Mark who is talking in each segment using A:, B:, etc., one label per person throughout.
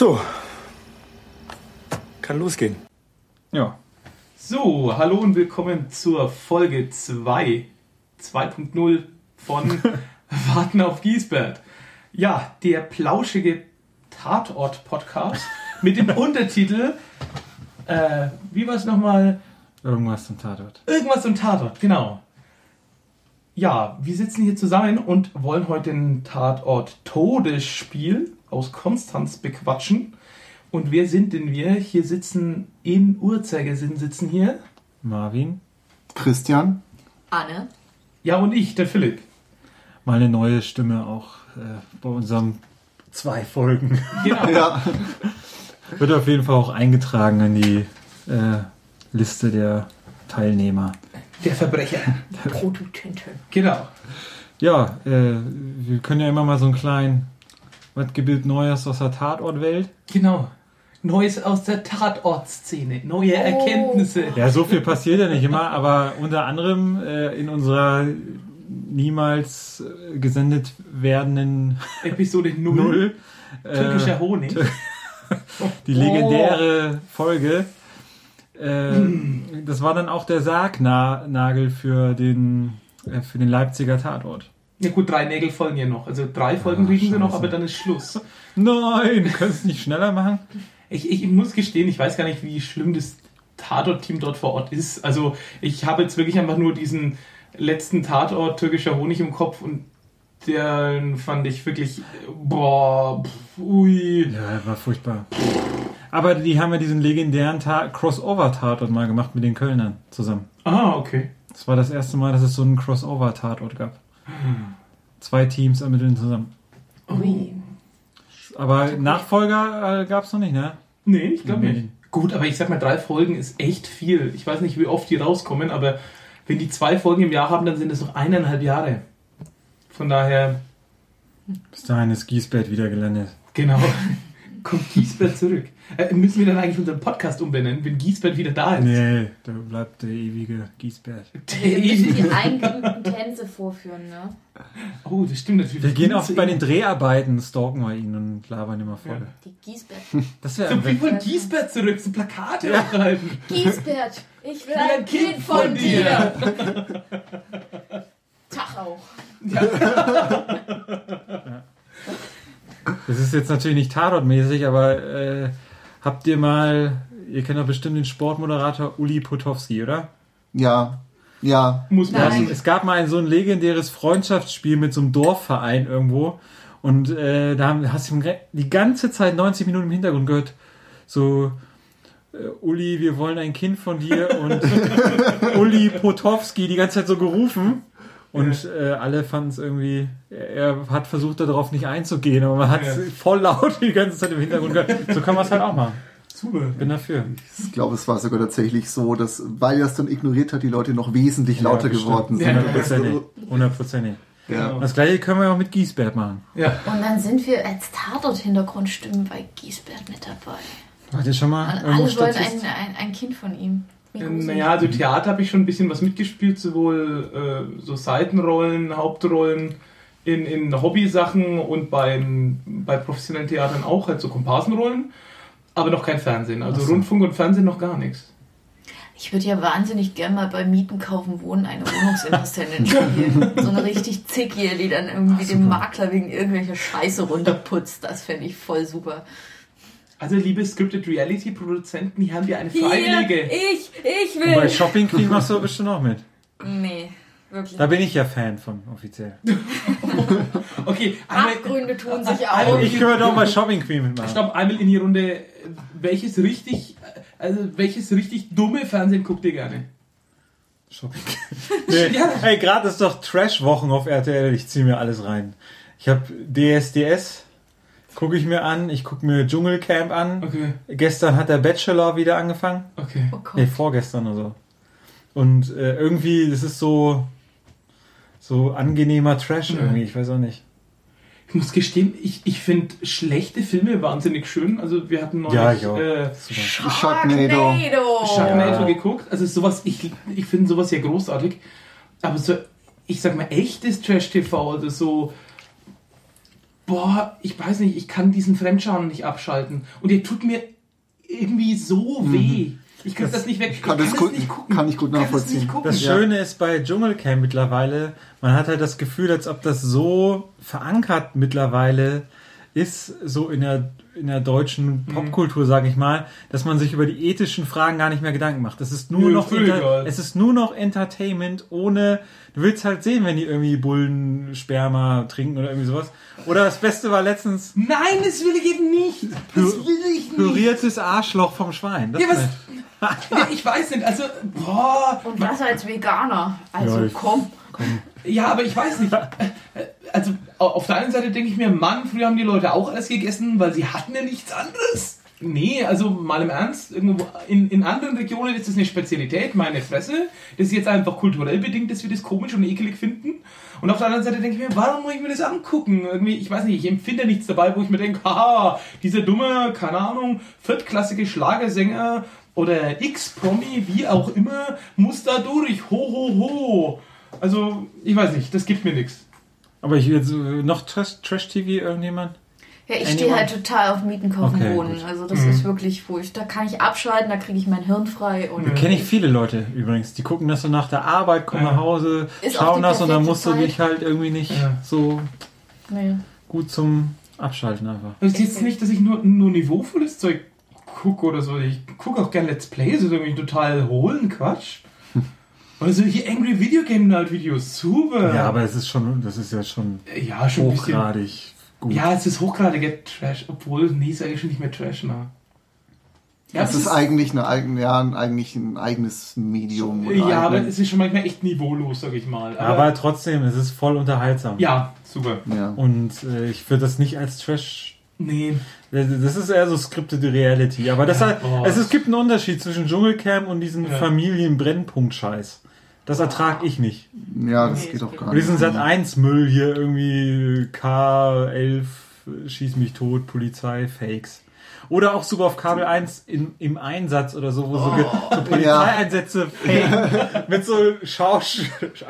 A: So. Kann losgehen.
B: Ja.
C: So, hallo und willkommen zur Folge 2, 2.0 von Warten auf Giesbert. Ja, der plauschige Tatort-Podcast mit dem Untertitel, äh, wie war es nochmal?
B: Irgendwas zum Tatort.
C: Irgendwas zum Tatort, genau. Ja, wir sitzen hier zusammen und wollen heute den Tatort Todesspiel aus Konstanz bequatschen. Und wer sind denn wir? Hier sitzen im Uhrzeigersinn sitzen hier.
B: Marvin.
D: Christian.
E: Anne.
C: Ja, und ich, der Philipp.
B: Mal eine neue Stimme auch äh, bei unserem zwei Folgen.
C: Genau.
D: Ja.
B: Wird auf jeden Fall auch eingetragen in die äh, Liste der Teilnehmer.
C: Der Verbrecher.
E: Produzenten.
C: Genau.
B: Ja, äh, wir können ja immer mal so einen kleinen, was gibt Neues aus der Tatortwelt?
C: Genau. Neues aus der Tatortszene. Neue
E: Oh.
C: Erkenntnisse.
B: Ja, so viel passiert ja nicht immer, aber unter anderem äh, in unserer niemals äh, gesendet werdenden
C: Episode 0.
B: Null.
C: Türkischer
B: äh,
C: Honig.
B: die legendäre Folge. Äh, das war dann auch der Sargnagel für den, äh, für den Leipziger Tatort.
C: Ja gut, drei Nägel folgen ja noch. Also drei Folgen
B: Ah,
C: kriegen sie noch, aber dann ist Schluss.
B: Nein, du kannst es nicht schneller machen.
C: Ich, ich muss gestehen, ich weiß gar nicht, wie schlimm das Tatort-Team dort vor Ort ist. Also ich habe jetzt wirklich einfach nur diesen letzten Tatort türkischer Honig im Kopf und den fand ich wirklich, boah, pf, ui.
B: Ja, war furchtbar. Aber die haben ja diesen legendären Ta Crossover-Tatort mal gemacht mit den Kölnern zusammen.
C: Ah, okay.
B: Das war das erste Mal, dass es so einen Crossover-Tatort gab. Zwei Teams ermitteln zusammen.
E: Ui.
B: Aber Nachfolger äh, gab es noch nicht, ne?
C: Nee, ich glaube
B: Nee.
C: nicht. Gut, aber ich sag mal, drei Folgen ist echt viel. Ich weiß nicht, wie oft die rauskommen, aber wenn die zwei Folgen im Jahr haben, dann sind es noch eineinhalb Jahre. Von daher,
B: Bis dahin ist Giesbert wieder gelandet.
C: genau, kommt Giesbert zurück. Äh, müssen wir dann eigentlich unseren Podcast umbenennen, wenn Giesbert wieder da ist?
B: Nee, da bleibt der ewige Giesbert.
E: Wir müssen die eingeübten Tänze vorführen, ne?
C: Oh, das stimmt natürlich.
B: Wir gehen auch
C: Zu
B: bei den Dreharbeiten, stalken wir ihn und labern immer voll.
E: Die Giesbert.
B: Das
C: So,
B: wäre
C: wie von Giesbert zurück, so Plakate
B: Ja.
C: aufhalten.
E: Giesbert, ich will ein Kind von dir. Tag auch.
B: Das ist jetzt natürlich nicht Tatort-mäßig, aber äh, habt ihr mal, ihr kennt doch bestimmt den Sportmoderator Uli Potowski, oder?
D: Ja. Ja.
C: Muss man.
E: Nein.
B: Es gab mal ein so ein legendäres Freundschaftsspiel mit so einem Dorfverein irgendwo und äh, da haben- hast du die ganze Zeit 90 Minuten im Hintergrund gehört, so äh, Uli, wir wollen ein Kind von dir und Uli Potowski die ganze Zeit so gerufen und äh, alle fanden es irgendwie, er hat versucht darauf nicht einzugehen, aber man hat
C: Ja.
B: voll laut die ganze Zeit im Hintergrund gehört. So kann man es halt auch machen.
C: Super.
B: Bin dafür.
D: Ich glaube, es war sogar tatsächlich so, dass, weil er es dann ignoriert hat, die Leute noch wesentlich lauter
B: bestimmt.
D: geworden sind.
C: Ja,
B: Hundertprozentig. Hundertprozentig.
D: Ja.
B: Das gleiche können wir auch mit Giesbert machen.
C: Ja.
E: Und dann sind wir als Tatort-Hintergrundstimmen bei Giesbert mit dabei.
B: Wart ihr schon mal
E: alle wollen ein, ein, ein Kind von ihm. Wie
C: Ähm. Naja, also Theater habe ich schon ein bisschen was mitgespielt, sowohl äh, so Seitenrollen, Hauptrollen in, in Hobbysachen und beim, bei professionellen Theatern auch, halt so Komparsenrollen, aber noch kein Fernsehen. Also
B: Ach so.
C: Rundfunk und Fernsehen noch gar nichts.
E: Ich würde ja wahnsinnig gerne mal bei Mieten, Kaufen, Wohnen eine Wohnungsassistentin spielen. so eine richtig Zickige, die dann irgendwie den Makler wegen irgendwelcher Scheiße runterputzt. Das fände ich voll super.
C: Also liebe Scripted Reality Produzenten, hier haben wir eine Freiwillige.
E: ich, ich
B: Und bei
E: will.
B: Shopping Queen machst du bestimmt auch mit.
E: Nee, wirklich.
B: Da bin ich ja Fan von, offiziell.
C: Okay, einmal,
E: Abgründe tun sich
C: Also
E: auf.
B: Ich könnte auch bei Shopping Queen mitmachen.
C: stopp, einmal in die Runde. Welches richtig, also welches richtig dumme Fernsehen guckt ihr gerne?
B: Shopping nee.
C: Ja.
B: Ey, gerade ist doch Trash-Wochen auf RTL. Ich ziehe mir alles rein. Ich habe DSDS, gucke ich mir an. Ich gucke mir Dschungelcamp an.
C: Okay,
B: Gestern hat der Bachelor wieder angefangen.
C: okay.
E: Oh Gott.
B: Nee, vorgestern oder so. Und äh, irgendwie, das ist so so angenehmer Trash irgendwie. Ich weiß auch nicht.
C: Ich muss gestehen, ich, ich finde schlechte Filme wahnsinnig schön. Also wir hatten neulich
B: Ja, ich auch.
C: äh.
D: Sharknado.
C: Sharknado
B: Ja.
C: geguckt. Also sowas, ich, ich finde sowas ja großartig. Aber so, ich sag mal, echtes Trash-TV, also so boah, ich weiß nicht, ich kann diesen Fremdschauen nicht abschalten. Und der tut mir irgendwie so weh. Ich kann das, nicht weg.
D: Ich kann das gut- kann ich gut
C: das
D: nachvollziehen.
C: nicht gucken.
B: Das
D: Ja.
B: Schöne ist bei Dschungelcamp mittlerweile, man hat halt das Gefühl, als ob das so verankert mittlerweile ist, so in der, in der deutschen
C: Mhm.
B: Popkultur, sage ich mal, dass man sich über die ethischen Fragen gar nicht mehr Gedanken macht. Es ist nur
C: Nö,
B: noch. Enter es ist nur noch Entertainment ohne du willst halt sehen, wenn die irgendwie Bullensperma trinken oder irgendwie sowas. Oder das Beste war letztens
C: Nein, das will ich eben nicht. Das will ich nicht.
B: püriertes Arschloch vom Schwein. Das
C: Ja, was? Ja, ich weiß nicht, also, boah.
E: Und das als Veganer. Also
B: Ja, ich-
E: komm.
C: Ja, aber ich weiß nicht. Also, auf der einen Seite denke ich mir, Mann, früher haben die Leute auch alles gegessen, weil sie hatten ja nichts anderes. Nee, also mal im Ernst, irgendwo in, in anderen Regionen ist das eine Spezialität, meine Fresse. Das ist jetzt einfach kulturell bedingt, dass wir das komisch und ekelig finden. Und auf der anderen Seite denke ich mir, warum muss ich mir das angucken? Irgendwie, ich weiß nicht, ich empfinde nichts dabei, wo ich mir denke, haha, dieser dumme, keine Ahnung, viertklassige Schlagersänger oder X-Promi, wie auch immer, muss da durch. Ho, ho, ho. Also, ich weiß nicht, das gibt mir nichts.
B: Aber ich jetzt äh, noch Trash- Trash-TV irgendjemand?
E: Ja, ich stehe halt total auf Mieten, kaufen,
B: Okay,
E: wohnen.
B: gut.
E: Also das ist wirklich, wo ich, da kann ich abschalten, da kriege ich mein Hirn frei und
B: Da kenne ich viele Leute übrigens, die gucken das so nach der Arbeit, kommen
C: Ja.
B: nach Hause,
E: Ist
B: schauen das und dann musst du dich halt irgendwie nicht
C: Ja.
B: so
E: nee.
B: gut zum Abschalten einfach.
C: Es ist jetzt nicht, dass ich nur, nur niveauvolles Zeug gucke oder so. Ich gucke auch gerne Let's Plays, ist irgendwie total hohlen Quatsch. Oder so hier Angry Video Game Night Videos, super.
B: Ja, aber es ist schon, das ist ja schon
C: ja, schon bisschen.
B: hochgradig gut.
C: Ja, es ist hochgradiger Trash, obwohl, nee, ist eigentlich schon nicht mehr Trash, ne? Ja,
D: Das ist eigentlich, eine, eigen- ja, ein- eigentlich ein eigenes Medium. oder
C: ja, aber es ist schon manchmal echt niveaulos, sag ich mal.
B: aber trotzdem, es ist voll unterhaltsam.
C: ja, super.
D: ja.
B: Und äh, ich würde das nicht als Trash.
C: Nee.
B: Das ist eher so scripted Reality. Aber das
C: Ja,
B: halt,
C: boah.
B: also es gibt einen Unterschied zwischen Dschungelcamp und diesem
C: Ja.
B: Familienbrennpunkt-Scheiß. Das ertrag ich nicht.
D: ja, das
E: Nee,
D: geht auch gar nicht.
B: diesen Sat 1 Müll hier irgendwie K11 schieß mich tot, Polizei, Fakes. Oder auch sogar auf Kabel 1 in, im Einsatz oder so, wo so, ge- so Polizeieinsätze fake mit so Schaus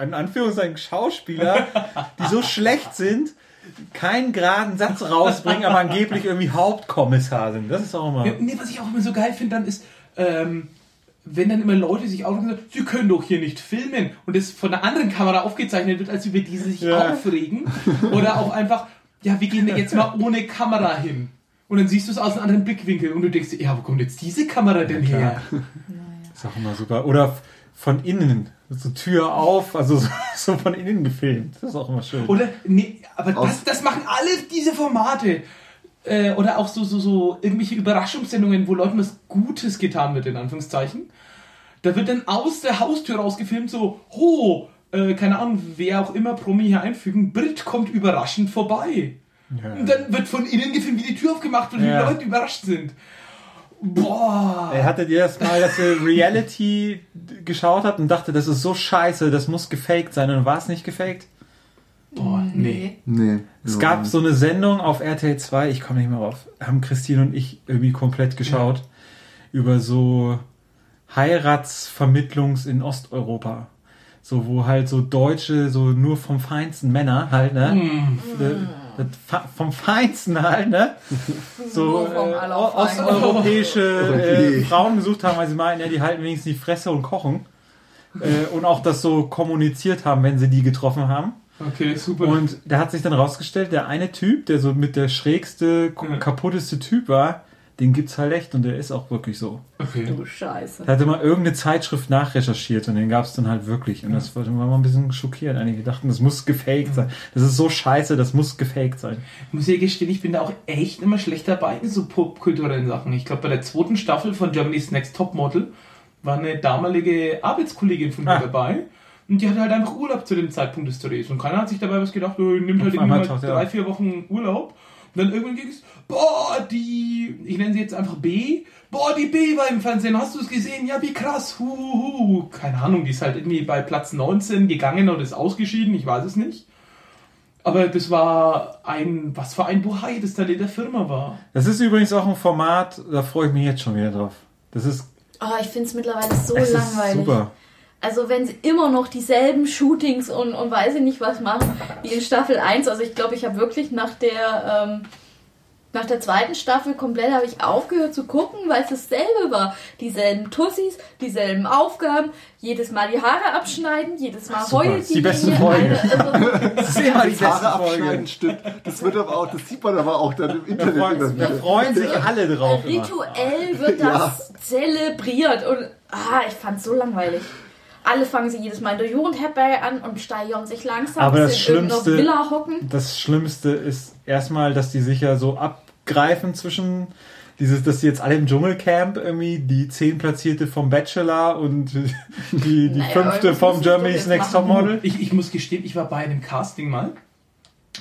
B: in Anführungszeichen Schauspieler, die so schlecht sind, keinen geraden Satz rausbringen, aber angeblich irgendwie Hauptkommissar sind. Das ist auch
C: Ja,
B: immer.
C: nee, was ich auch immer so geil finde, dann ist, ähm, wenn dann immer Leute sich aufregen, sagen, sie können doch hier nicht filmen und das von einer anderen Kamera aufgezeichnet wird, als über die sie sich
B: Ja.
C: aufregen. Oder auch einfach, ja, wir gehen da jetzt mal ohne Kamera hin. Und dann siehst du es aus einem anderen Blickwinkel und du denkst, ja, wo kommt jetzt diese Kamera denn
B: Ja,
C: her?
B: klar. ist auch immer super. Oder von innen, so Tür auf, also so, so von innen gefilmt. Das ist auch immer schön.
C: Oder, nee, aber das, das machen alle diese Formate. Äh, oder auch so, so, so irgendwelche Überraschungssendungen, wo Leuten was Gutes getan wird, in Anführungszeichen. Da wird dann aus der Haustür rausgefilmt, so, ho, äh, keine Ahnung, wer auch immer Promi hier einfügen, Brit kommt überraschend vorbei.
B: Ja.
C: Und dann wird von innen gefilmt, wie die Tür aufgemacht wird und
B: Ja.
C: die Leute überrascht sind. Boah.
B: Ey, hattet ihr das mal, dass ihr Reality geschaut habt und dachte, das ist so scheiße, das muss gefaked sein und war es nicht gefaked?
C: Boah, nee.
D: Nee.
B: Es
D: ja.
B: gab so eine Sendung auf RTL 2, ich komme nicht mehr drauf, haben Christine und ich irgendwie komplett geschaut, über so Heiratsvermittlungs in Osteuropa. So, wo halt so Deutsche, so nur vom feinsten Männer halt, ne?
C: Hm.
B: Äh, vom Feinsten halt, ne? So äh, osteuropäische äh, Frauen gesucht haben, weil sie meinen, ja, die halten wenigstens die Fresse und kochen. Äh, und auch das so kommuniziert haben, wenn sie die getroffen haben.
C: Okay, super.
B: Und da hat sich dann rausgestellt, der eine Typ, der so mit der schrägste,
C: Ja.
B: kaputteste Typ war, den gibt's halt echt und der ist auch wirklich so.
C: okay.
E: Du Scheiße.
B: Da hatte mal irgendeine Zeitschrift nachrecherchiert und den gab's dann halt wirklich. Und das war, mal ein bisschen schockiert eigentlich. Wir dachten, das muss gefaked sein. Das ist so scheiße, das muss gefaked sein.
C: Ich muss ja gestehen, ich bin da auch echt immer schlecht dabei in so popkulturellen Sachen. Ich glaube, bei der zweiten Staffel von Germany's Next Topmodel war eine damalige Arbeitskollegin von mir
B: Ah.
C: dabei. Und die hatte halt einfach Urlaub zu dem Zeitpunkt des Drehs. Und keiner hat sich dabei was gedacht, oh, nimmt halt irgendwie mal
B: er
C: drei, vier Wochen Urlaub. Und dann irgendwann ging es, boah, die, ich nenne sie jetzt einfach B, boah, die B war im Fernsehen, hast du es gesehen? Ja, wie krass, hu, hu, hu. Keine Ahnung, die ist halt irgendwie bei Platz 19 gegangen und ist ausgeschieden, ich weiß es nicht. Aber das war ein, was für ein Buhai, das da in der Firma war.
B: Das ist übrigens auch ein Format, da freue ich mich jetzt schon wieder drauf. Das ist,
E: Oh, ich finde es mittlerweile so
B: es ist
E: langweilig.
B: super.
E: Also wenn sie immer noch dieselben Shootings und, und weiß ich nicht was machen wie in Staffel 1. Also ich glaube, ich habe wirklich nach der ähm, nach der zweiten Staffel komplett habe ich aufgehört zu gucken, weil es dasselbe war. Dieselben Tussis, dieselben Aufgaben, jedes Mal die Haare abschneiden, jedes Mal
B: Super,
E: heult
B: das ist die beste
E: Linie.
B: Folge.
E: Also,
B: Das ist immer die
D: Die Haare
B: Folge.
D: abschneiden, stimmt. Das wird aber auch, das sieht man aber auch dann im
B: Da
D: Internet
B: freuen,
D: immer
B: da freuen sich alle drauf. Immer.
E: rituell wird das zelebriert und ah, ich fand's so langweilig. Alle fangen sie jedes Mal in der Jugendherberge an und steigern sich langsam
B: Aber das
E: sie
B: Schlimmste-
E: Villa hocken.
B: Das Schlimmste ist erstmal, dass die sich ja so abgreifen zwischen dieses, dass die jetzt alle im Dschungelcamp irgendwie die zehn platzierte vom Bachelor und die, die
E: Naja,
B: fünfte vom
E: sie
B: Germany's Next. Top Model.
C: Ich, ich muss gestehen, ich war bei einem Casting mal.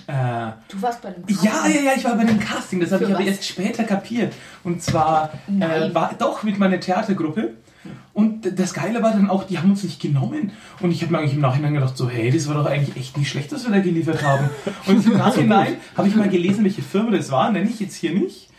C: Äh,
E: Du warst bei dem
C: Ja, ja, ja, ich war bei dem Casting, das habe ich aber erst später kapiert. Und zwar äh, war doch mit meiner Theatergruppe. Und das Geile war dann auch, die haben uns nicht genommen. Und ich habe mir eigentlich im Nachhinein gedacht, so, hey, das war doch eigentlich echt nicht schlecht, was wir da geliefert haben. Und im Nachhinein habe ich mal gelesen, welche Firma das war, nenne ich jetzt hier nicht.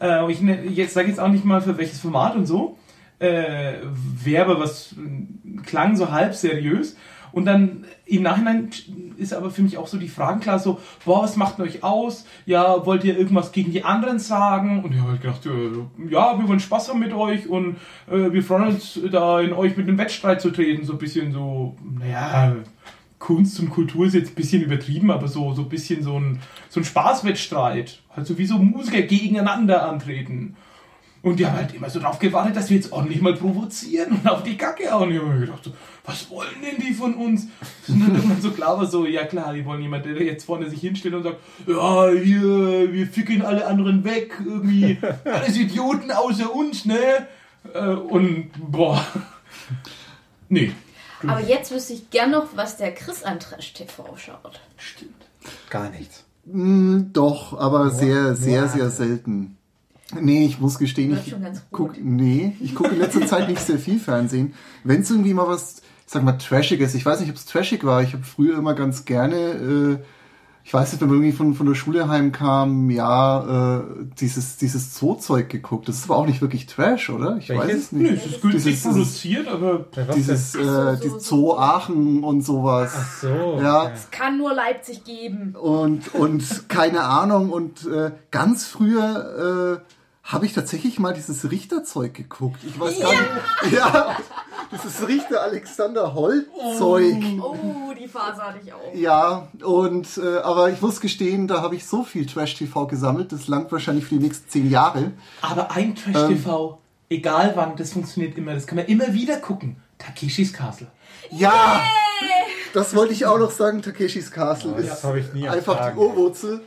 C: Äh, ich ne- jetzt sage jetzt auch nicht mal für welches Format und so. Äh, wäre aber was, äh, klang so halb seriös. Und dann im Nachhinein ist aber für mich auch so die Fragen klar, so, boah, was macht euch aus? Ja, wollt ihr irgendwas gegen die anderen sagen? Und ich habe gedacht, äh, ja, wir wollen Spaß haben mit euch und äh, wir freuen uns, da in euch mit einem Wettstreit zu treten. So ein bisschen so, naja, Kunst und Kultur ist jetzt ein bisschen übertrieben, aber so, so ein bisschen so ein, so ein Spaßwettstreit. Also wie so Musiker gegeneinander antreten. Und die haben halt immer so drauf gewartet, dass wir jetzt ordentlich mal provozieren und auf die Kacke hauen. Und ich habe mir gedacht, so, was wollen denn die von uns? Und dann irgendwann so klar war so, ja klar, die wollen jemanden, der jetzt vorne sich hinstellt und sagt, ja, hier, wir ficken alle anderen weg, irgendwie, alles Idioten außer uns, ne? Äh, Und, boah. Nee.
E: Aber jetzt wüsste ich gern noch, was der Chris an Trash TV schaut.
C: Stimmt.
B: Gar nichts.
D: Mm, doch, aber sehr, sehr,
B: What?
D: sehr selten. Nee, ich muss gestehen, ich guck,
E: gut.
D: nee, ich gucke in letzter Zeit nicht sehr viel Fernsehen. Wenn es irgendwie mal was, ich sag mal, Trashiges, ich weiß nicht, ob es trashig war, ich habe früher immer ganz gerne, äh, ich weiß nicht, wenn man irgendwie von, von der Schule heimkam, ja, äh, dieses, dieses Zoo-Zeug geguckt. Das ist aber auch nicht wirklich Trash, oder? Ich weiß
B: Welches?
D: es
C: Nö,
D: nicht.
C: es ist günstig
D: Dieses-
C: produziert, aber
D: Dieses, äh,
E: so,
D: die
E: so,
D: Zoo. Aachen und sowas.
B: Ach so.
D: Ja.
B: okay.
E: Kann nur Leipzig geben.
D: und und keine Ahnung und äh, ganz früher äh, habe ich tatsächlich mal dieses Richterzeug geguckt. Ich weiß gar nicht. Ja, dieses Richter Alexander Holt Zeug.
E: Oh, die Phase hatte ich auch.
D: Ja, und äh, aber ich muss gestehen, da habe ich so viel Trash TV gesammelt, das langt wahrscheinlich für die nächsten zehn Jahre.
C: Aber ein Trash-TV, egal wann, das funktioniert immer. Das kann man immer wieder gucken. Takeshis Castle.
D: Ja, das wollte ich auch noch sagen. Takeshis Castle
B: das
D: ist
B: habe ich nie
D: einfach die Urwurzel.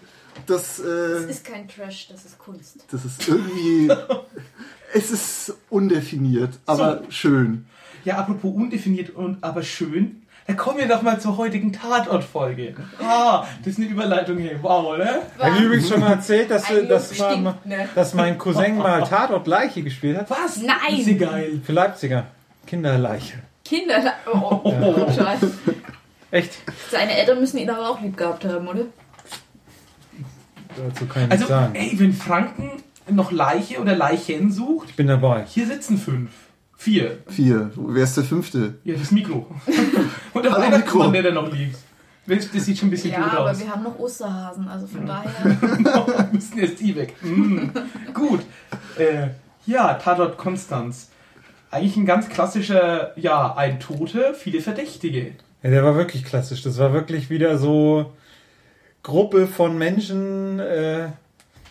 D: Das, äh,
E: Das ist kein Trash, das ist Kunst.
D: das ist irgendwie, es ist undefiniert, aber schön.
C: Ja, apropos undefiniert und aber schön. Da kommen wir doch mal zur heutigen Tatort-Folge. Ah, das ist eine Überleitung hier. Wow, oder?
B: Habe ich übrigens schon mal erzählt, dass, dass,
E: Lob
B: mal,
E: stinkt, ne?
B: dass mein Cousin mal Tatort Leiche gespielt hat.
C: Was?
E: Nein.
C: Das ist ja geil.
B: Für Leipziger. Kinderleiche.
E: Kinder. Oh, oh, oh. Scheiße.
B: Echt?
E: Seine Eltern müssen ihn aber auch lieb gehabt haben, oder?
B: Dazu kann ich
C: Also,
B: nichts sagen.
C: ey, wenn Franken noch Leiche oder Leichen sucht,
B: Ich bin dabei.
C: hier sitzen fünf. Vier.
D: Vier. Wer ist der fünfte?
C: Ja, das Mikro. Und der Weihnachtsmann,
D: Mikro.
C: der da noch liegt. Das das sieht schon ein bisschen
E: Ja, aber
C: aus.
E: wir haben noch Osterhasen, also von daher.
C: müssen jetzt die weg. Mm. Gut. Äh, ja, Tatort Konstanz. Eigentlich ein ganz klassischer, ja, ein Tote, viele Verdächtige.
B: Ja, der war wirklich klassisch. Das war wirklich wieder so Gruppe von Menschen. Äh,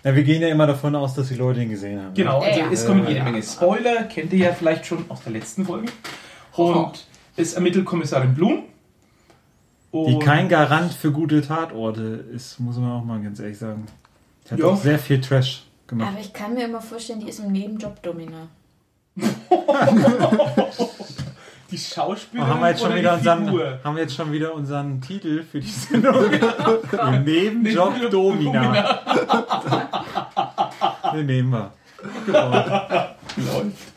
B: ja, wir gehen ja immer davon aus, dass die Leute ihn gesehen haben.
C: Genau,
E: Ja,
C: also
E: ja.
C: es kommen jede. Menge Spoiler, kennt ihr ja vielleicht schon aus der letzten Folge. Und es ermittelt Kommissarin Blum.
B: Die kein Garant für gute Tatorte ist, muss man auch mal ganz ehrlich sagen. Die hat
C: Ja.
B: auch sehr viel Trash gemacht.
E: Aber ich kann mir immer vorstellen, die ist im Nebenjob Domina.
C: die Schauspielerin
B: haben, wir jetzt schon
C: oder
B: wieder
C: die
B: unseren,
C: Figur?
B: haben wir jetzt schon wieder unseren Titel für die Sendung? Im Nebenjob
C: Nebenjob
B: Domina. Den nehmen wir. Genau.
C: Läuft.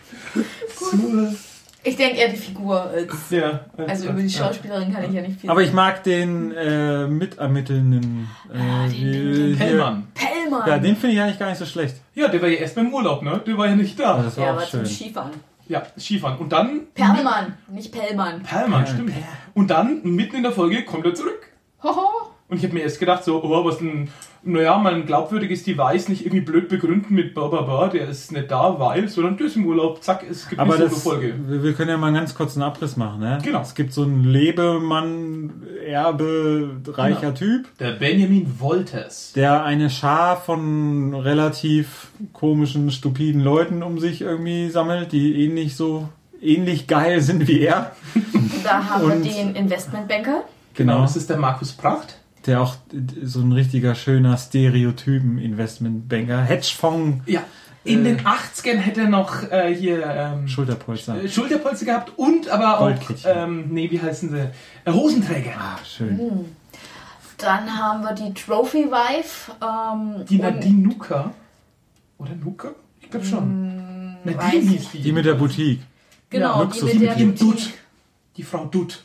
E: Ich denke eher die Figur als.
C: Ja,
E: Also über die Schauspielerin kann ich ja nicht viel
B: Aber ich mag den äh, Mitermittelnden. Äh,
E: Ah, den- den- den
C: Pellmann.
E: Pellmann!
B: Ja, den finde ich eigentlich gar nicht so schlecht.
C: Ja, der war ja erst beim Urlaub, ne? Der war ja nicht
B: Ja,
C: da.
B: das war
E: Ja,
B: auch
E: aber zum
B: schön.
E: Skifahren.
C: Ja, Skifahren. Und dann.
E: Perlmann, nicht Pellmann.
C: Perlmann, stimmt. Und dann, mitten in der Folge, kommt er zurück.
E: Hoho.
C: Und ich habe mir erst gedacht, so, oh, was ein, naja, mal ein glaubwürdiges Device nicht irgendwie blöd begründen mit Baba, der ist nicht da, weil, sondern der ist im Urlaub, zack, es gibt
B: Aber
C: eine
B: das,
C: Solo-Folge.
B: wir wir können ja mal einen ganz kurzen Abriss machen. Ne?
C: Genau.
B: Es gibt so einen Lebemann, Erbe, reicher
C: Genau.
B: Typ,
C: Der Benjamin Wolters.
B: der eine Schar von relativ komischen, stupiden Leuten um sich irgendwie sammelt, die ähnlich so ähnlich geil sind wie er.
E: Und da haben
B: Und-
E: wir den Investmentbanker.
C: Genau,
B: Genau.
C: das ist der Markus Pracht.
B: Der auch so ein richtiger schöner Stereotypen-Investmentbanker, Hedgefonds,
C: Ja. In
B: Äh.
C: den 80ern hätte er noch äh, hier ähm,
B: Schulterpolster.
C: Schulterpolster gehabt und aber auch, ähm, nee, wie heißen sie? Äh, Hosenträger.
B: Ah, schön.
E: Dann haben wir die Trophy Wife. Ähm,
C: Die Nadine Nuka. Oder Nuka? Ich glaube schon.
E: weiß
C: Nadine hieß die.
B: Die mit der Boutique.
E: Genau,
B: Ja, Luxus-
E: mit
C: die
E: der
C: mit Dutt.
E: Boutique.
C: Die Frau Dutt.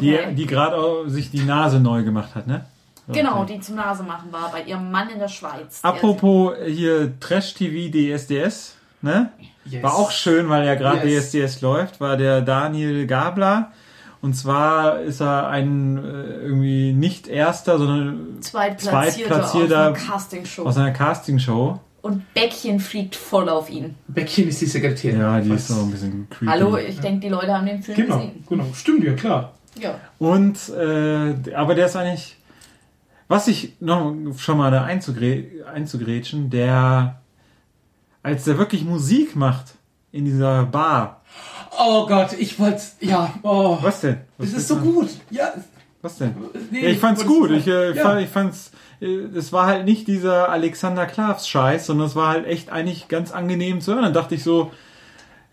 B: Die,
E: Okay.
B: die gerade auch sich die Nase neu gemacht hat, ne?
E: Genau,
B: okay.
E: die zum Nase machen war bei ihrem Mann in der Schweiz.
B: Apropos hier Trash TV DSDS, ne?
C: Yes.
B: War auch schön, weil ja gerade
C: Yes.
B: DSDS läuft, war der Daniel Gabler. Und zwar ist er ein äh, irgendwie nicht erster, sondern
E: Zweitplatzierter,
B: Zweitplatzierter
E: auf einer Castingshow.
B: aus einer Castingshow.
E: Und Bäckchen fliegt voll auf ihn.
C: Beckchen ist die Sekretärin.
B: Ja, die
C: Was?
B: ist so ein bisschen creepy.
E: Hallo, ich denke, die Leute haben den Film
C: Genau,
E: gesehen.
C: genau. Stimmt, ja klar.
E: Ja.
B: Und, äh, aber der ist eigentlich, was ich noch schon mal da einzugrä einzugrätschen, der, als der wirklich Musik macht in dieser Bar.
C: Oh Gott, ich wollte, ja, oh.
B: Was denn? Was
C: Das ist so gut. Ja,
B: Was denn?
C: nee,
B: Ja, ich fand's gut. Ich, äh,
C: ja.
B: fand, ich fand's, äh, es war halt nicht dieser Alexander Klavs Scheiß, sondern es war halt echt eigentlich ganz angenehm zu hören. Dann dachte ich so,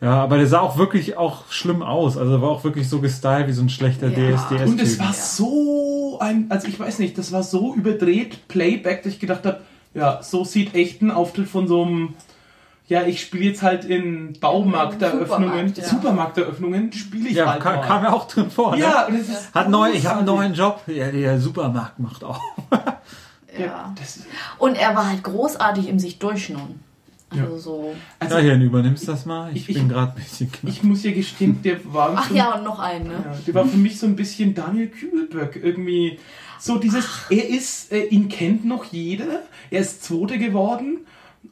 B: ja, aber der sah auch wirklich auch schlimm aus. Also war auch wirklich so gestylt wie so ein schlechter
E: Ja.
B: DSDS.
C: Und es war so ein, also ich weiß nicht, das war so überdreht Playback, dass ich gedacht habe, ja, so sieht echt ein Auftritt von so einem, ja, ich spiele jetzt halt in Baumarkteröffnungen,
E: Supermarkt, ja.
C: Supermarkteröffnungen, spiele ich
B: ja,
C: halt
B: kam,
C: mal.
B: kam ja auch drin vor.
C: ja,
B: Ne?
C: das ist
B: Hat neu, ich habe einen neuen Job. Ja, der Supermarkt macht auch.
E: ja.
C: Ja, das,
E: Und er war halt großartig im sich durchschnurren. Also
C: Ja.
E: so.
C: also
B: Ja, hier, übernimmst das mal. Ich,
C: Ich-
B: bin gerade ein bisschen knapp.
C: ich muss ja gestehen, der war
E: Ach
C: so,
E: ja, und noch einen, ne?
C: ja, der war für mich so ein bisschen Daniel Kübelböck irgendwie. So dieses, er ist, äh, ihn kennt noch jeder, er ist Zweiter geworden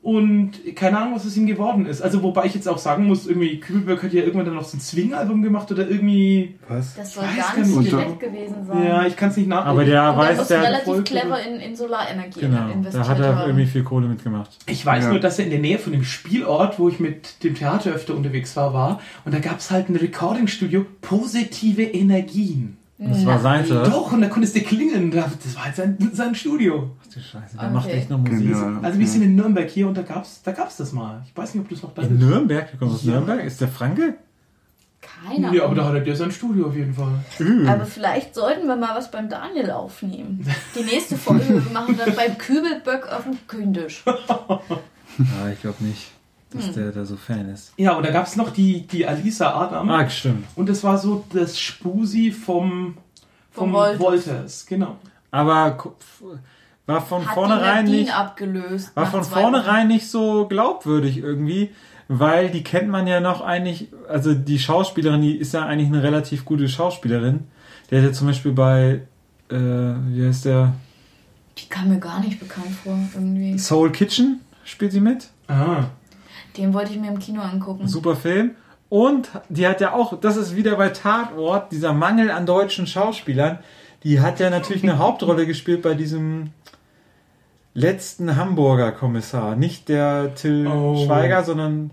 C: und keine Ahnung, was aus ihm geworden ist. Also wobei ich jetzt auch sagen muss, irgendwie Kübelböck hat ja irgendwann dann noch so ein Swing-Album gemacht oder irgendwie,
B: Was?
E: Das soll
C: weiß
E: gar nicht
C: nicht.
E: schlecht gewesen sein.
C: ja, ich kann es nicht nach.
B: Aber der
E: und er
B: weiß, der
E: relativ
C: voll-
E: clever in, in Solarenergie
B: Genau,
E: investiert
B: da hat er
E: haben.
B: irgendwie viel Kohle mitgemacht.
C: Ich weiß
D: Ja.
C: nur, dass er in der Nähe von dem Spielort, wo ich mit dem Theater öfter unterwegs war, war. Und da gab es halt ein Recording-Studio, positive Energien.
B: Das war sein oder?
C: Doch, und da konntest du klingeln. Da- Das war halt sein, sein Studio.
B: Ach du Scheiße, der
E: Okay.
B: macht echt noch Musik.
D: Genial.
C: Also wir sind in Nürnberg hier und da gab's, da gab's das mal. Ich weiß nicht, ob du es noch da
B: In Nürnberg? Du kommst aus
C: Ja.
B: Nürnberg? Ist der Franke?
E: Keine
C: Ja, aber da hat er ja sein Studio auf jeden Fall.
E: Aber vielleicht sollten wir mal was beim Daniel aufnehmen. Die nächste Folge machen wir dann beim Kübelböck auf dem Küchentisch.
B: Ja, ich glaube nicht, dass
E: Hm.
B: der da so Fan ist.
C: Ja, und da gab's noch die, die Alisa Adam.
B: Ah, stimmt.
C: Und das war so das Spusi vom, vom
E: Vom Wolters.
C: Wolters. Genau.
B: Aber war von
E: Hat
B: vornherein nicht,
E: abgelöst.
B: war von vornherein nicht so glaubwürdig irgendwie, weil die kennt man ja noch eigentlich, also die Schauspielerin, die ist ja eigentlich eine relativ gute Schauspielerin. Der hat ja zum Beispiel bei, äh, wie heißt der?
E: Die kam mir gar nicht bekannt vor, irgendwie.
B: Soul Kitchen spielt sie mit.
C: Ah.
E: Den wollte ich mir im Kino angucken.
B: Super Film. Und die hat ja auch, das ist wieder bei Tatort, dieser Mangel an deutschen Schauspielern. Die hat ja natürlich eine Hauptrolle gespielt bei diesem letzten Hamburger Kommissar. Nicht der Till
C: Oh.
B: Schweiger, sondern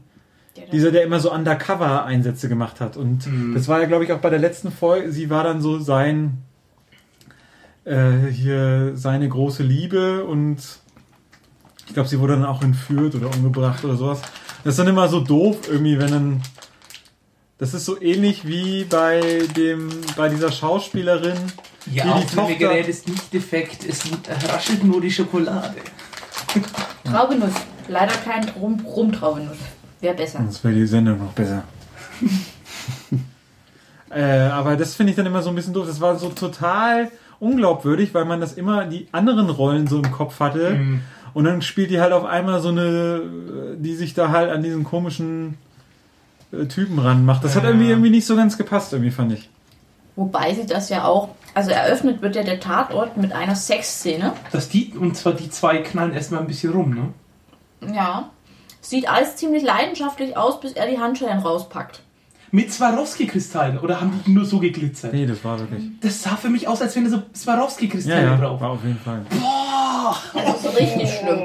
B: dieser, der immer so Undercover-Einsätze gemacht hat. Und
C: Mhm.
B: das war ja, glaube ich, auch bei der letzten Folge. Sie war dann so sein, äh, hier, seine große Liebe und ich glaube, sie wurde dann auch entführt oder umgebracht oder sowas. Das ist dann immer so doof irgendwie, wenn dann, das ist so ähnlich wie bei dem, bei dieser Schauspielerin,
C: Ihr
B: Die die
C: Aufnahmegerät
B: Tochter-
C: ist nicht defekt, es raschelt nur die Schokolade.
E: Traubenuss. Leider kein Rum Rumtraubenuss. Wäre besser.
B: Sonst wäre die Sendung noch besser. äh, aber das finde ich dann immer so ein bisschen doof. Das war so total unglaubwürdig, weil man das immer die anderen Rollen so im Kopf hatte.
C: Mhm.
B: Und dann spielt die halt auf einmal so eine, die sich da halt an diesen komischen äh, Typen ranmacht. Das hat
C: Ja.
B: irgendwie, irgendwie nicht so ganz gepasst, irgendwie fand ich.
E: Wobei sie das ja auch, also eröffnet wird ja der Tatort mit einer Sexszene.
C: Dass die, und zwar die zwei knallen erstmal ein bisschen rum, ne?
E: Ja. Sieht alles ziemlich leidenschaftlich aus, bis er die Handschellen rauspackt.
C: Mit Swarovski-Kristallen oder haben die nur so geglitzert?
B: Nee, das war wirklich.
C: Das sah für mich aus, als wären da so
B: Ja,
C: Swarovski-Kristalle
B: ja,
C: drauf.
B: war auf jeden Fall.
E: Das ist richtig schlimm.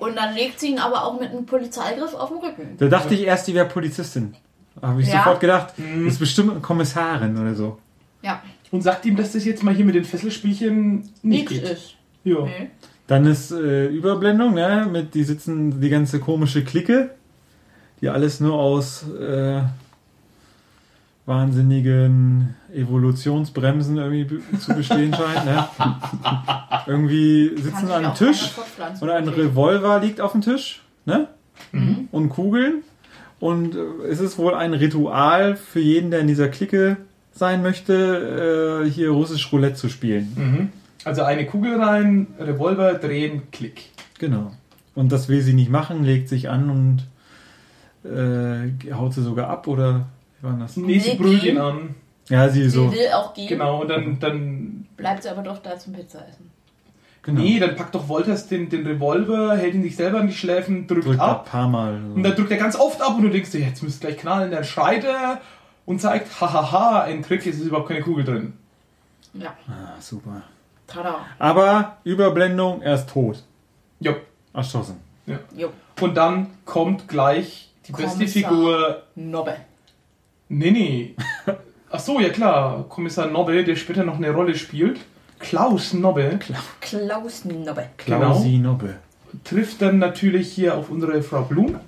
E: Und dann legt sie ihn aber auch mit einem Polizeigriff auf den Rücken.
B: Da dachte ich erst, die wäre Polizistin. Habe ich
E: Ja.
B: sofort gedacht,
C: Mhm.
B: das ist bestimmt eine Kommissarin oder so.
E: Ja,
C: Und sagt ihm, dass das jetzt mal hier mit den Fesselspielchen nicht
E: nichts
C: geht.
E: ist.
C: Ja.
E: Nee.
B: Dann ist äh, Überblendung, ne? Mit die sitzen die ganze komische Clique, die alles nur aus äh, wahnsinnigen Evolutionsbremsen irgendwie zu bestehen scheint. Ne? irgendwie sitzen an einem Tisch und ein Revolver liegt auf dem Tisch, ne?
C: Mhm.
B: Und Kugeln. Und äh, es ist wohl ein Ritual für jeden, der in dieser Clique sein möchte, äh, hier russisch Roulette zu spielen.
C: Mhm. Also eine Kugel rein, Revolver, drehen, Klick.
B: Genau. Und das will sie nicht machen, legt sich an und äh, haut sie sogar ab oder wie war das?
C: Nee, sie brüllt ihn an.
B: Ja, sie
E: Sie
B: so.
E: will auch gehen,
C: Genau, und dann, dann
E: bleibt sie aber doch da zum Pizza essen.
B: Genau.
C: nee, dann packt doch Wolters den, den Revolver, hält ihn sich selber an die Schläfen, drückt,
B: drückt ein
C: ab.
B: paar Mal.
C: Und dann drückt er ganz oft ab und du denkst dir, jetzt müsste gleich knallen. Dann schreit er und zeigt, hahaha, ein Trick, es ist überhaupt keine Kugel drin.
E: Ja,
B: Ah, super.
E: tada.
B: Aber Überblendung, er ist tot.
C: Ja.
B: Erschossen.
E: Jo,
C: Und dann kommt gleich die beste
E: Kommissar.
C: Figur.
E: Nobbe.
C: Nee, nee. Ach so, ja klar. Kommissar Nobbe, der später noch eine Rolle spielt. Klaus Nobbe
E: Klaus Nobbe.
C: Genau.
B: Klausi Nobbe.
C: trifft dann natürlich hier auf unsere Frau Blum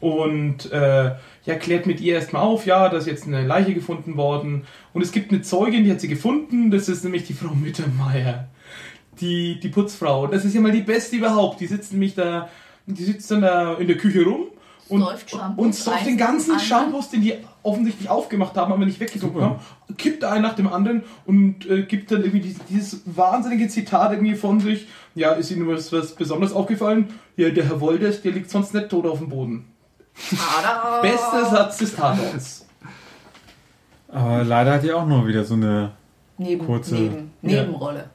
C: und äh, ja, klärt mit ihr erstmal auf, ja, da ist jetzt eine Leiche gefunden worden und es gibt eine Zeugin, die hat sie gefunden, das ist nämlich die Frau Mittermeier, die, die Putzfrau. Und das ist ja mal die beste überhaupt. Die sitzt nämlich da, die sitzt dann da in der Küche rum und, und säuft den ganzen Shampoos, den die offensichtlich aufgemacht haben, aber nicht weggetrunken haben, kippt einen nach dem anderen und äh, gibt dann irgendwie dieses, dieses wahnsinnige Zitat irgendwie von sich. Ja, ist Ihnen was, was besonders aufgefallen? Ja, der Herr Wolders, der liegt sonst nicht tot auf dem Boden. Bester Satz des Tatorts.
B: Aber leider hat die auch nur wieder so eine.
E: Neben,
B: Kurze-
E: neben,
C: Ja.
E: Nebenrolle.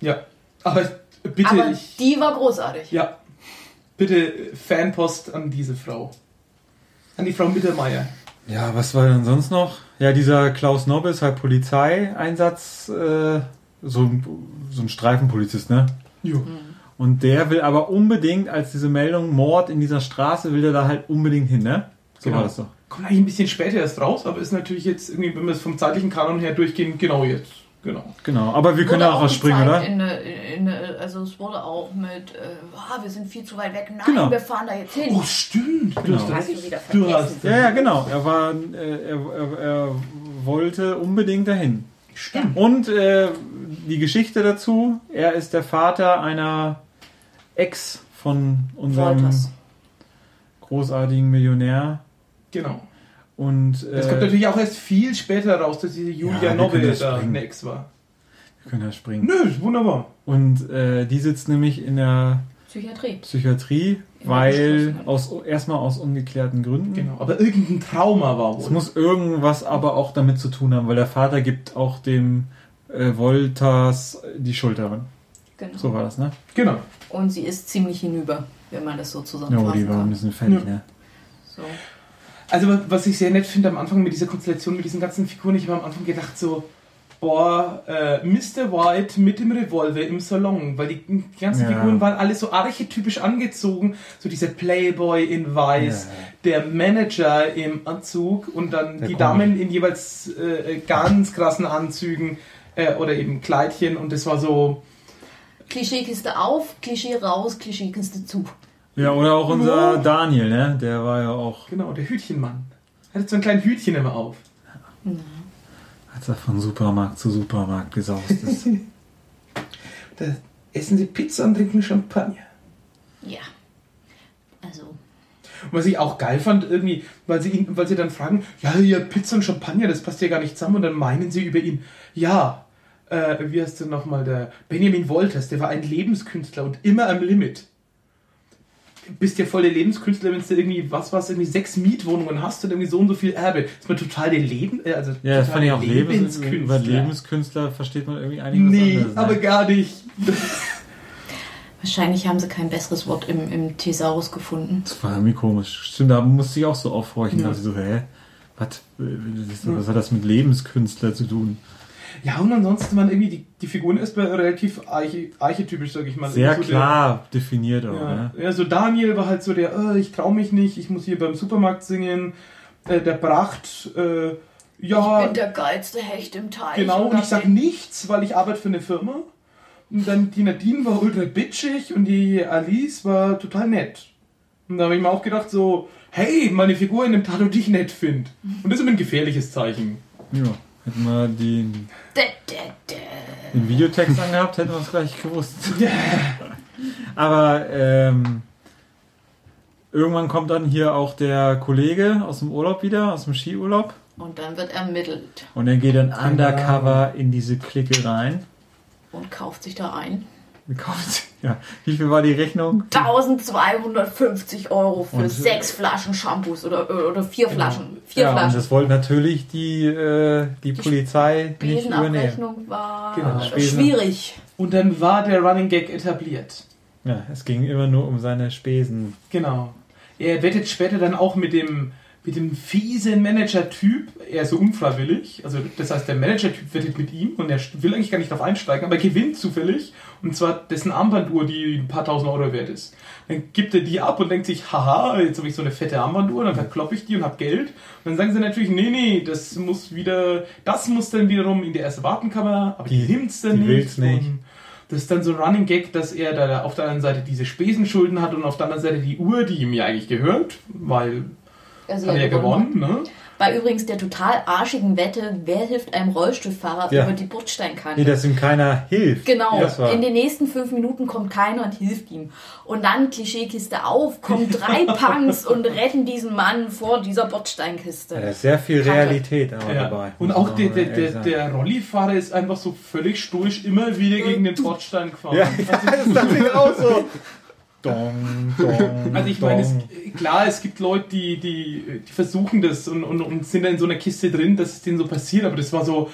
C: Ja, aber bitte,
E: Aber
C: ich,
E: die war großartig.
C: ja, bitte Fanpost an diese Frau. An die Frau Mittermeier.
B: Ja, was war denn sonst noch? Ja, dieser Klaus Nobbe ist halt Polizeieinsatz, äh, so, ein, so ein Streifenpolizist, ne?
C: Jo.
E: Mhm.
B: Und der will aber unbedingt, als diese Meldung Mord in dieser Straße, will der da halt unbedingt hin, ne? So
C: Genau.
B: war das doch.
C: Kommt eigentlich ein bisschen später erst raus, aber ist natürlich jetzt irgendwie, wenn wir es vom zeitlichen Kanon her durchgehen, genau jetzt. Genau.
B: Genau. Aber wir können ja auch was springen, oder?
E: In, eine- in, eine- also es wurde auch mit, äh, ah, wir sind viel zu weit weg. Nein,
B: Genau.
E: wir fahren da jetzt hin.
C: Oh, stimmt. Du
B: Genau.
C: hast
E: Hast du wieder
C: Du
E: vergessen.
C: hast
B: Ja, ja, genau. Er war, äh, er, er, er wollte unbedingt dahin.
C: Stimmt.
B: Und äh, die Geschichte dazu: Er ist der Vater einer Ex von unserem
E: Wolters.
B: großartigen Millionär.
C: Genau.
B: Und
C: Es kommt
B: äh,
C: natürlich auch erst viel später raus, dass diese
B: Ja,
C: Julia
B: können das
C: da
B: springen.
C: eine Ex war.
B: wir können ja springen.
C: Nö, ist wunderbar.
B: Und äh, die sitzt nämlich in der
E: Psychiatrie.
B: Psychiatrie,
E: Im
B: weil aus erstmal aus ungeklärten Gründen.
C: Genau. Aber irgendein Trauma war
B: Es
C: wohl.
B: muss irgendwas aber auch damit zu tun haben, weil der Vater gibt auch dem äh, Wolters die Schuld daran.
E: Genau.
B: So war das, ne?
C: Genau.
E: Und sie ist ziemlich hinüber, wenn man das so
B: Ja,
E: zusammenfassen
B: die war ein bisschen fertig,
C: Ja.
B: ne?
E: So.
C: Also wa- was ich sehr nett finde am Anfang mit dieser Konstellation, mit diesen ganzen Figuren, ich habe am Anfang gedacht so, boah, äh, Mr. White mit dem Revolver im Salon, weil die, die ganzen
B: Ja.
C: Figuren waren alle so archetypisch angezogen, so dieser Playboy in Weiß, der Manager im Anzug und dann
B: Der
C: die
B: Comic.
C: Damen in jeweils äh, ganz krassen Anzügen äh, oder eben Kleidchen und das war so,
E: Klischeekiste auf, Klischee raus, Klischeekiste zu.
B: Ja, oder auch unser
C: Ja.
B: Daniel, ne? Der war ja auch,
C: genau, der Hütchenmann. Hatte so ein kleines Hütchen immer auf.
B: als er von Supermarkt zu Supermarkt gesaust ist.
C: Da essen sie Pizza und trinken Champagner.
E: Ja. Also,
C: Und was ich auch geil fand, irgendwie, weil sie ihn, weil sie dann fragen, ja, ja, Pizza und Champagner, das passt ja gar nicht zusammen. Und dann meinen sie über ihn, ja, äh, wie heißt denn nochmal der Benjamin Wolters, der war ein Lebenskünstler und immer am Limit. Bist ja voll der Lebenskünstler, wenn du irgendwie, was was irgendwie sechs Mietwohnungen hast und irgendwie so und so viel Erbe. Ist man total der Leben, äh, also
B: Ja, das
C: total
B: fand ich auch
C: der
B: Lebens über Lebenskünstler versteht man irgendwie einiges
C: Nee,
B: anderes. ne?
C: aber gar nicht.
E: Wahrscheinlich haben sie kein besseres Wort im, im Thesaurus gefunden.
B: Das war irgendwie komisch. Stimmt, da musste ich auch so aufhorchen.
C: Ja.
B: Ja. Also so, hä? Was, äh, was hat das mit Lebenskünstler zu tun?
C: Ja, und ansonsten waren irgendwie die, die Figuren erstmal relativ arche, archetypisch, sag ich mal.
B: Sehr
C: so der-
B: klar definiert auch,
C: Ja,
B: ne?
C: ja, so Daniel war halt so der, äh, ich trau mich nicht, ich muss hier beim Supermarkt singen. Äh, der Bracht, äh, ja,
E: Ich bin der geilste Hecht im Teich.
C: genau, und ich sag nichts, weil ich arbeite für eine Firma. Und dann die Nadine war ultra bitchig und die Alice war total nett. Und da habe ich mir auch gedacht so, hey, meine Figur in dem Tattoo dich nett findet. Und das ist immer ein gefährliches Zeichen.
B: Ja. Hätten wir den, den Videotext angehabt, hätten wir es gleich gewusst. Aber ähm, irgendwann kommt dann hier auch der Kollege aus dem Urlaub wieder, aus dem Skiurlaub.
E: Und dann wird ermittelt
B: Und er geht dann undercover in diese Clique rein.
E: und kauft sich da ein.
B: Kauft- Ja, wie viel war die Rechnung?
E: 1250 Euro für
B: Und-
E: sechs Flaschen Shampoos oder, oder vier Flaschen. Vier
B: ja, und
E: Flaschen.
B: das wollte natürlich die, äh, die Polizei nicht übernehmen.
E: Besenabrechnung war
C: Genau.
E: Schwierig.
C: Und dann war der Running Gag etabliert.
B: Ja, es ging immer nur um seine Spesen.
C: Genau. Er wettet später dann auch mit dem, mit dem fiesen Manager-Typ, eher so unfreiwillig. Also, das heißt, der Manager-Typ wettet mit ihm und er will eigentlich gar nicht darauf einsteigen, aber er gewinnt zufällig. Und zwar dessen Armbanduhr, die ein paar tausend Euro wert ist. Dann gibt er die ab und denkt sich, haha, jetzt habe ich so eine fette Armbanduhr, dann verkloppe ich die und habe Geld. Und dann sagen sie natürlich, nee, nee, das muss wieder, das muss dann wiederum in die erste Wartenkammer, aber die,
B: Die-
C: nimmt's dann
B: die
C: nicht.
B: will's nicht.
C: Und das ist dann so ein Running Gag, dass er da auf der einen Seite diese Spesenschulden hat und auf der anderen Seite die Uhr, die ihm ja eigentlich gehört, weil
E: Also
C: hat er ja gewonnen, ne?
E: Bei übrigens der total arschigen Wette, wer hilft einem Rollstuhlfahrer
B: Ja.
E: über die Bordsteinkante?
B: Nee, dass ihm keiner hilft.
E: Genau, in den nächsten fünf Minuten kommt keiner und hilft ihm. Und dann Klischeekiste auf, kommen drei Punks und retten diesen Mann vor dieser Bordsteinkiste.
B: ja, da ist sehr viel. Realität aber
C: Ja.
B: dabei.
C: Und auch der, der, der, der Rollifahrer ist einfach so völlig stoisch immer wieder gegen den Bordstein gefahren.
B: Ja, ja, das ich auch so. Dong, dong,
C: Also ich meine, es, klar, es gibt Leute, die, die, die versuchen das und, und, und sind da in so einer Kiste drin, dass es denen so passiert, aber das war so,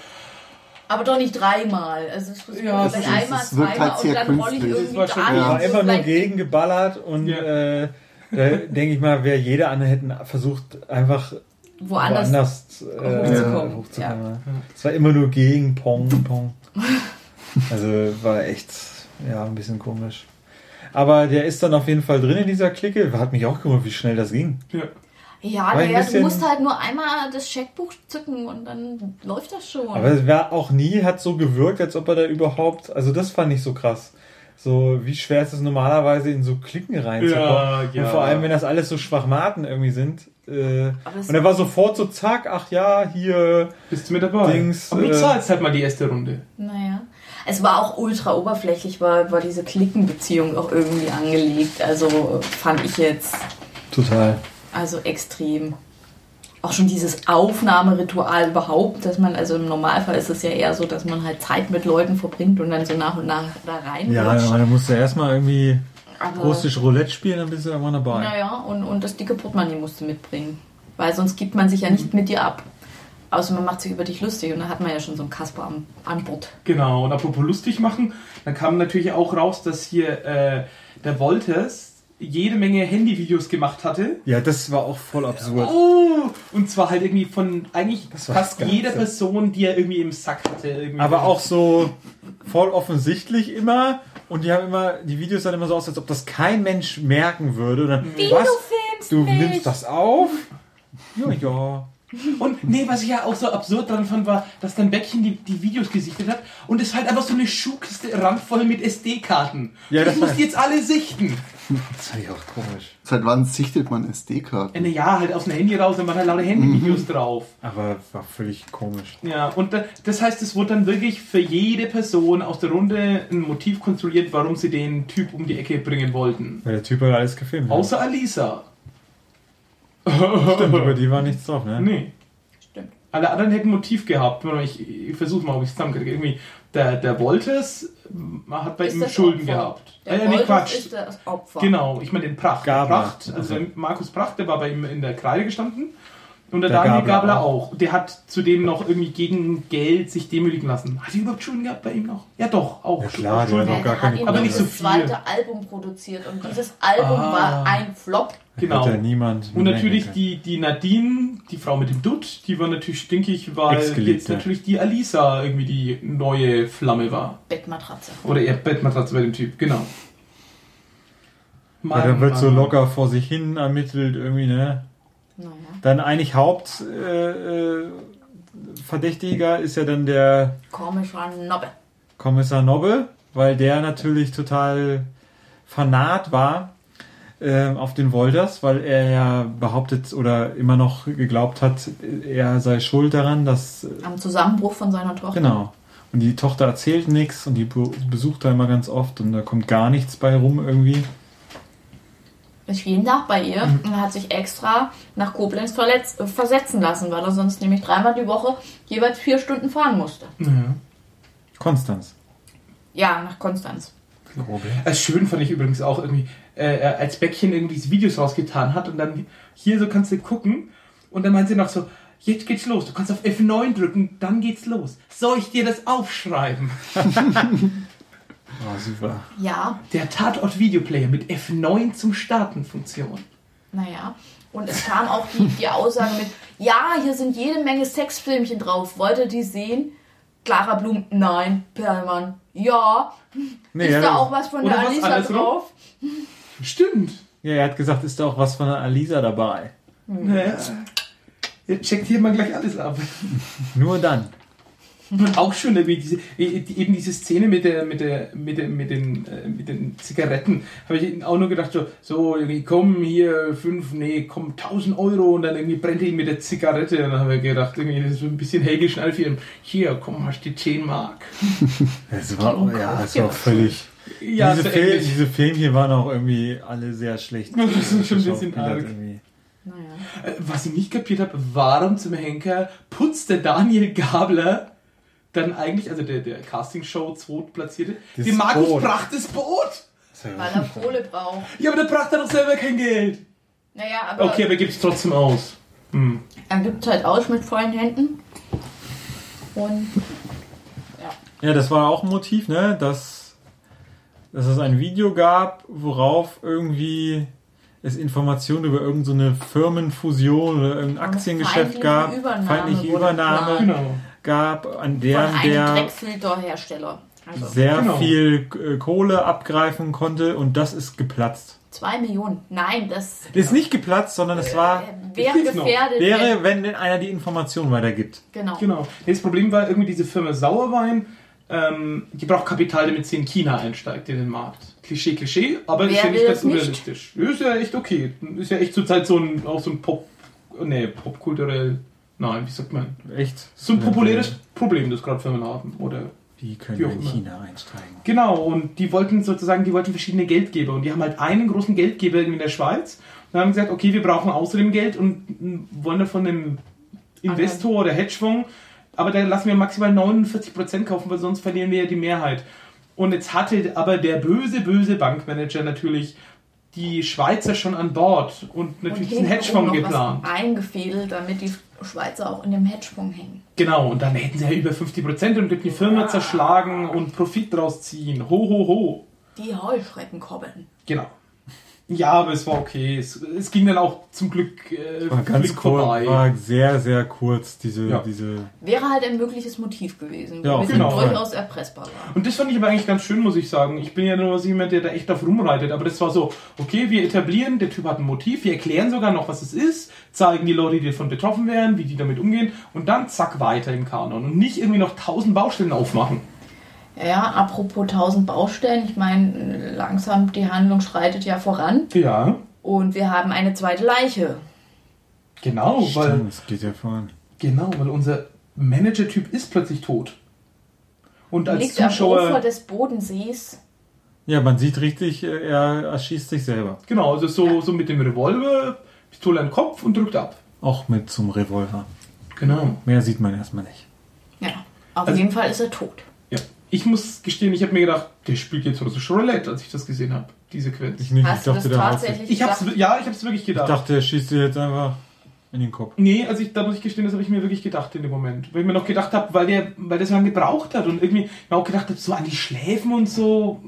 E: Aber doch nicht dreimal. Also es ist
C: Ja,
D: ist-
E: einmal,
D: es
E: zweimal
D: halt
E: und dann roll ich irgendwie
C: Das war schon-
E: da
C: Ja.
B: war einfach nur gegengeballert und
C: Ja.
B: äh, da denke ich mal, wäre jeder andere hätten versucht, einfach
E: woanders.
B: woanders äh,
E: hochzukommen.
B: hochzukommen. Ja. Es war immer nur gegen Pong, Pong. Also war echt, ja, ein bisschen komisch. Aber der ist dann auf jeden Fall drin in dieser Clique. Hat mich auch gewundert, wie schnell das ging.
C: ja.
E: Ja, naja, du musst halt nur einmal das Scheckbuch zücken und dann läuft das schon.
B: Aber es war auch nie, hat so gewirkt, als ob er da überhaupt, also das fand ich so krass. So, wie schwer ist es normalerweise in so Klicken reinzukommen?
C: Ja, ja.
B: Und vor allem, wenn das alles so Schwachmaten irgendwie sind. Äh, und er war sofort so, zack, ach ja, hier.
C: Bist du mit dabei?
B: Dings,
C: aber du
B: äh,
C: zahlst halt mal die erste Runde.
E: Naja. Es war auch ultra oberflächlich, war, war diese Klickenbeziehung auch irgendwie angelegt. Also fand ich jetzt
B: Total.
E: also extrem. Auch schon dieses Aufnahmeritual überhaupt, dass man, also im Normalfall ist es ja eher so, dass man halt Zeit mit Leuten verbringt und dann so nach und nach da rein.
B: Ja, dann musst du erstmal irgendwie
E: aber,
B: russisch Roulette spielen, dann bist du irgendwann dabei.
E: Naja, und, und das dicke Portemonnaie musst du mitbringen. Weil sonst gibt man sich ja nicht mit dir ab. Außer man macht sich über dich lustig und dann hat man ja schon so einen Kasper an, an Bord.
C: Genau, und apropos lustig machen, dann kam natürlich auch raus, dass hier äh, der Wolters jede Menge Handyvideos gemacht hatte.
B: Ja, das war auch voll absurd.
C: Oh, und zwar halt irgendwie von eigentlich fast jeder
B: so.
C: Person, die er irgendwie im Sack hatte. Irgendwie.
B: Aber auch so voll offensichtlich immer. Und die haben immer, die Videos sahen immer so aus, als ob das kein Mensch merken würde. Dann,
E: Wie
B: was?
E: du filmst
B: Du
E: mich.
B: nimmst das auf? Ja, ja.
C: Und nee, was ich ja auch so absurd daran fand, war, dass dann Beckchen die, die Videos gesichtet hat und es halt einfach so eine Schuhkiste randvoll mit SD-Karten.
B: Ja,
C: Ja,
B: das
C: das muss
B: war-
C: die jetzt alle sichten.
B: Das fand ich auch komisch.
D: Seit wann sichtet man SD-Karten?
C: Äh, na ja, halt aus dem Handy raus, dann waren halt lauter Handyvideos drauf.
B: Aber war völlig komisch.
C: Ja, und da, das heißt, es wurde dann wirklich für jede Person aus der Runde ein Motiv konstruiert, warum sie den Typ um die Ecke bringen wollten.
B: Weil der Typ hat alles gefilmt.
C: Außer Alisa.
B: Stimmt, über die war nichts drauf, ne?
C: Nee.
E: Stimmt.
C: Alle anderen hätten Motiv gehabt. Ich, ich versuche mal, ob ich es zusammenkriege. Irgendwie, der, der Wolters man hat bei
E: Ist
C: ihm Schulden
E: Opfer.
C: gehabt.
E: Der
C: Äh, nee,
E: Wolters
C: Quatsch.
E: ist das Opfer.
C: Genau, ich meine den Pracht. Der
B: Gabler.
C: Pracht, also der Markus Pracht, der war bei ihm in der Kreide gestanden. Und der,
B: Der
C: Daniel
B: Gabler
C: Gabler auch. Der hat zudem noch irgendwie gegen Geld sich demütigen lassen. Hat er überhaupt Schulden gehabt bei ihm noch? Ja doch, auch.
B: Ja, klar, der
C: Schulden.
B: hat
E: Er
B: auch gar
E: hat
B: keine
E: ihm
C: Aber nicht so
E: das
C: viel.
E: zweite Album produziert und dieses Album
C: Ah.
E: war ein Flop.
C: Genau.
B: Hat ja niemand.
C: Und natürlich die, die Nadine, die Frau mit dem Dutt, die war natürlich stinkig, weil jetzt natürlich die Alisa irgendwie die neue Flamme war.
E: Bettmatratze.
C: Oder eher Bettmatratze bei dem Typ, genau.
B: Ja, da wird so
C: Mann.
B: locker vor sich hin ermittelt, irgendwie, ne?
E: Naja.
B: Dann eigentlich Hauptverdächtiger äh, äh, Verdächtiger ist ja dann der
E: Komischer Nobbe.
B: Kommissar Nobbe, weil der natürlich total fanat war ähm, auf den Wolters, weil er ja behauptet oder immer noch geglaubt hat, er sei schuld daran, dass äh,
E: Am Zusammenbruch von seiner Tochter.
B: genau und die Tochter erzählt nichts und die be- besucht er immer ganz oft und da kommt gar nichts bei rum irgendwie.
E: Ist jeden Tag bei ihr
C: Mhm.
E: und hat sich extra nach Koblenz verletz, äh, versetzen lassen, weil er sonst nämlich dreimal die Woche jeweils vier Stunden fahren musste.
C: Ja.
B: Konstanz.
E: Ja, nach Konstanz.
C: Äh, schön fand ich übrigens auch irgendwie, äh, äh, als Bäckchen irgendwie diese Videos rausgetan hat und dann hier so kannst du gucken und dann meint sie noch so, jetzt geht's los, du kannst auf F9 drücken, dann geht's los. Soll ich dir das aufschreiben?
B: Oh, super.
E: Ja,
C: Der Tatort-Videoplayer mit F9 zum Starten Funktion.
E: naja. Und es kam auch die, die Aussage mit, ja, hier sind jede Menge Sexfilmchen drauf. Wollt ihr die sehen? Clara Blum, nein. Perlmann, ja.
B: Nee,
E: Ist
B: ja,
E: da auch was von der Alisa drauf?
C: Stimmt.
B: ja, er hat gesagt, ist da auch was von der Alisa dabei.
C: Naja. Ihr checkt hier mal gleich alles ab.
B: Nur dann.
C: Auch schon irgendwie diese, eh, die- eben diese Szene mit der, mit der, mit der, mit den, äh, mit den Zigaretten, habe ich auch nur gedacht so, so irgendwie komm hier fünf, nee, komm 1000 Euro und dann irgendwie brennt er ihn mit der Zigarette und dann habe ich gedacht irgendwie das ist so ein bisschen Helge Schnallfilm. Hier, komm, hast die 10 Mark.
B: Es war,
E: Oh
B: ja, es war völlig.
C: Ja,
B: diese,
C: so
B: Film,
C: ähnlich.
B: diese Filme hier waren auch irgendwie alle sehr schlecht.
C: Das ist schon ein bisschen
B: geschauspielert
C: arg.
B: irgendwie.
E: Naja.
C: Äh, Was ich nicht kapiert habe, warum zum Henker putzt der Daniel Gabler dann eigentlich, also der, der Castingshow zweitplatzierte,
B: Das
C: dem Markus
B: Boot.
C: Pracht das Boot?
E: Weil er Kohle braucht.
C: Ja, aber der Pracht hat doch selber kein Geld.
E: Naja, aber
C: Okay, aber gibt es trotzdem aus. Hm.
E: er gibt halt aus mit vollen Händen. Und
B: Ja, das war auch ein Motiv, ne? Dass, dass es ein Video gab, worauf irgendwie es Informationen über irgendeine Firmenfusion oder irgendein Aktiengeschäft
E: feindliche
B: gab,
E: Übernahme
B: feindliche Übernahme.
C: Genau.
B: Gab, an
E: von
B: der
E: einem
B: der
E: Dreckfilterhersteller. Also
B: sehr
C: Genau.
B: viel äh, Kohle abgreifen konnte und das ist geplatzt.
E: zwei Millionen. Nein, das
B: Ist nicht geplatzt, sondern es war,
E: wäre
C: Ist noch.
E: gefährdet.
B: wäre, wenn denn einer die Information weitergibt.
E: genau.
C: Genau. Das Problem war irgendwie diese Firma Sauerwein, ähm, die braucht Kapital, damit sie in China einsteigt in den Markt. Klischee, Klischee, aber ist
E: Wer
C: ja nicht ganz unrealistisch. Ist ja echt okay. Ist ja echt zurzeit so ein, auch so ein Pop, nee, popkulturell, nein, wie sagt man?
B: Echt.
C: So ein populäres Problem, das gerade Firmen haben, oder?
B: Die können in. China einsteigen.
C: Genau, und die wollten sozusagen, die wollten verschiedene Geldgeber und die haben halt einen großen Geldgeber in der Schweiz und haben gesagt, okay, wir brauchen außerdem Geld und wollen davon einem Investor oder Hedgefonds, aber da lassen wir maximal 49% kaufen, weil sonst verlieren wir ja die Mehrheit. Und jetzt hatte aber der böse, böse Bankmanager natürlich die Schweizer schon an Bord und natürlich diesen
E: hintenrum
C: Hedgefonds geplant.
E: Eingefädelt, damit die Schweizer auch in dem Hedgefonds hängen.
C: Genau, und dann hätten sie ja über 50% und könnten die Firma zerschlagen und Profit draus ziehen. Ho, ho, ho.
E: Die Heuschreckenkobbeln.
C: Genau. Ja, aber es war okay. Es, es ging dann auch zum Glück äh,
B: War ganz kurz,
C: vorbei.
B: war sehr, sehr kurz, diese,
C: Ja.
B: diese
E: Wäre halt ein mögliches Motiv gewesen,
B: Ja,
E: wir
C: Fall.
E: durchaus erpressbar waren.
C: Und das fand ich aber eigentlich ganz schön, muss ich sagen. Ich bin ja nur jemand, der da echt auf rumreitet. Aber das war so, okay, wir etablieren, der Typ hat ein Motiv, wir erklären sogar noch, was es ist, zeigen die Leute, die davon betroffen wären, wie die damit umgehen und dann zack weiter im Kanon. Und nicht irgendwie noch tausend Baustellen aufmachen.
E: Ja, apropos tausend Baustellen, ich meine, langsam die Handlung schreitet ja voran
C: Ja,
E: und wir haben eine zweite Leiche.
C: genau, weil,
B: Stimmt, es geht ja voran.
C: genau, weil unser Manager-Typ ist plötzlich tot. Und als
E: Liegt am Ufer
C: Zuschauer,
E: des Bodensees.
B: Ja, man sieht richtig, äh, er erschießt sich selber.
C: genau, also so,
E: Ja.
C: so mit dem Revolver, Pistole am Kopf und drückt ab.
B: Auch mit zum Revolver.
C: Genau.
B: Mehr sieht man erstmal nicht.
E: Ja, auf
C: Also-
E: jeden Fall ist er tot.
C: Ich muss gestehen, ich habe mir gedacht, der spielt jetzt russisch Roulette, als ich das gesehen habe, die Sequenz.
B: Ich, nicht,
E: Hast
B: ich
E: du
B: dachte,
E: das
B: der haut sich.
E: tatsächlich
C: Ich hab's,
E: gedacht?
C: ja, ich habe es wirklich
B: Ich
C: gedacht.
B: dachte, er schießt dir jetzt einfach in den Kopf.
C: Nee, also ich, da muss ich gestehen, das habe ich mir wirklich gedacht in dem Moment. Weil ich mir noch gedacht habe, weil der, weil der so lange gebraucht hat und irgendwie mir auch gedacht habe, so an die Schläfen und so.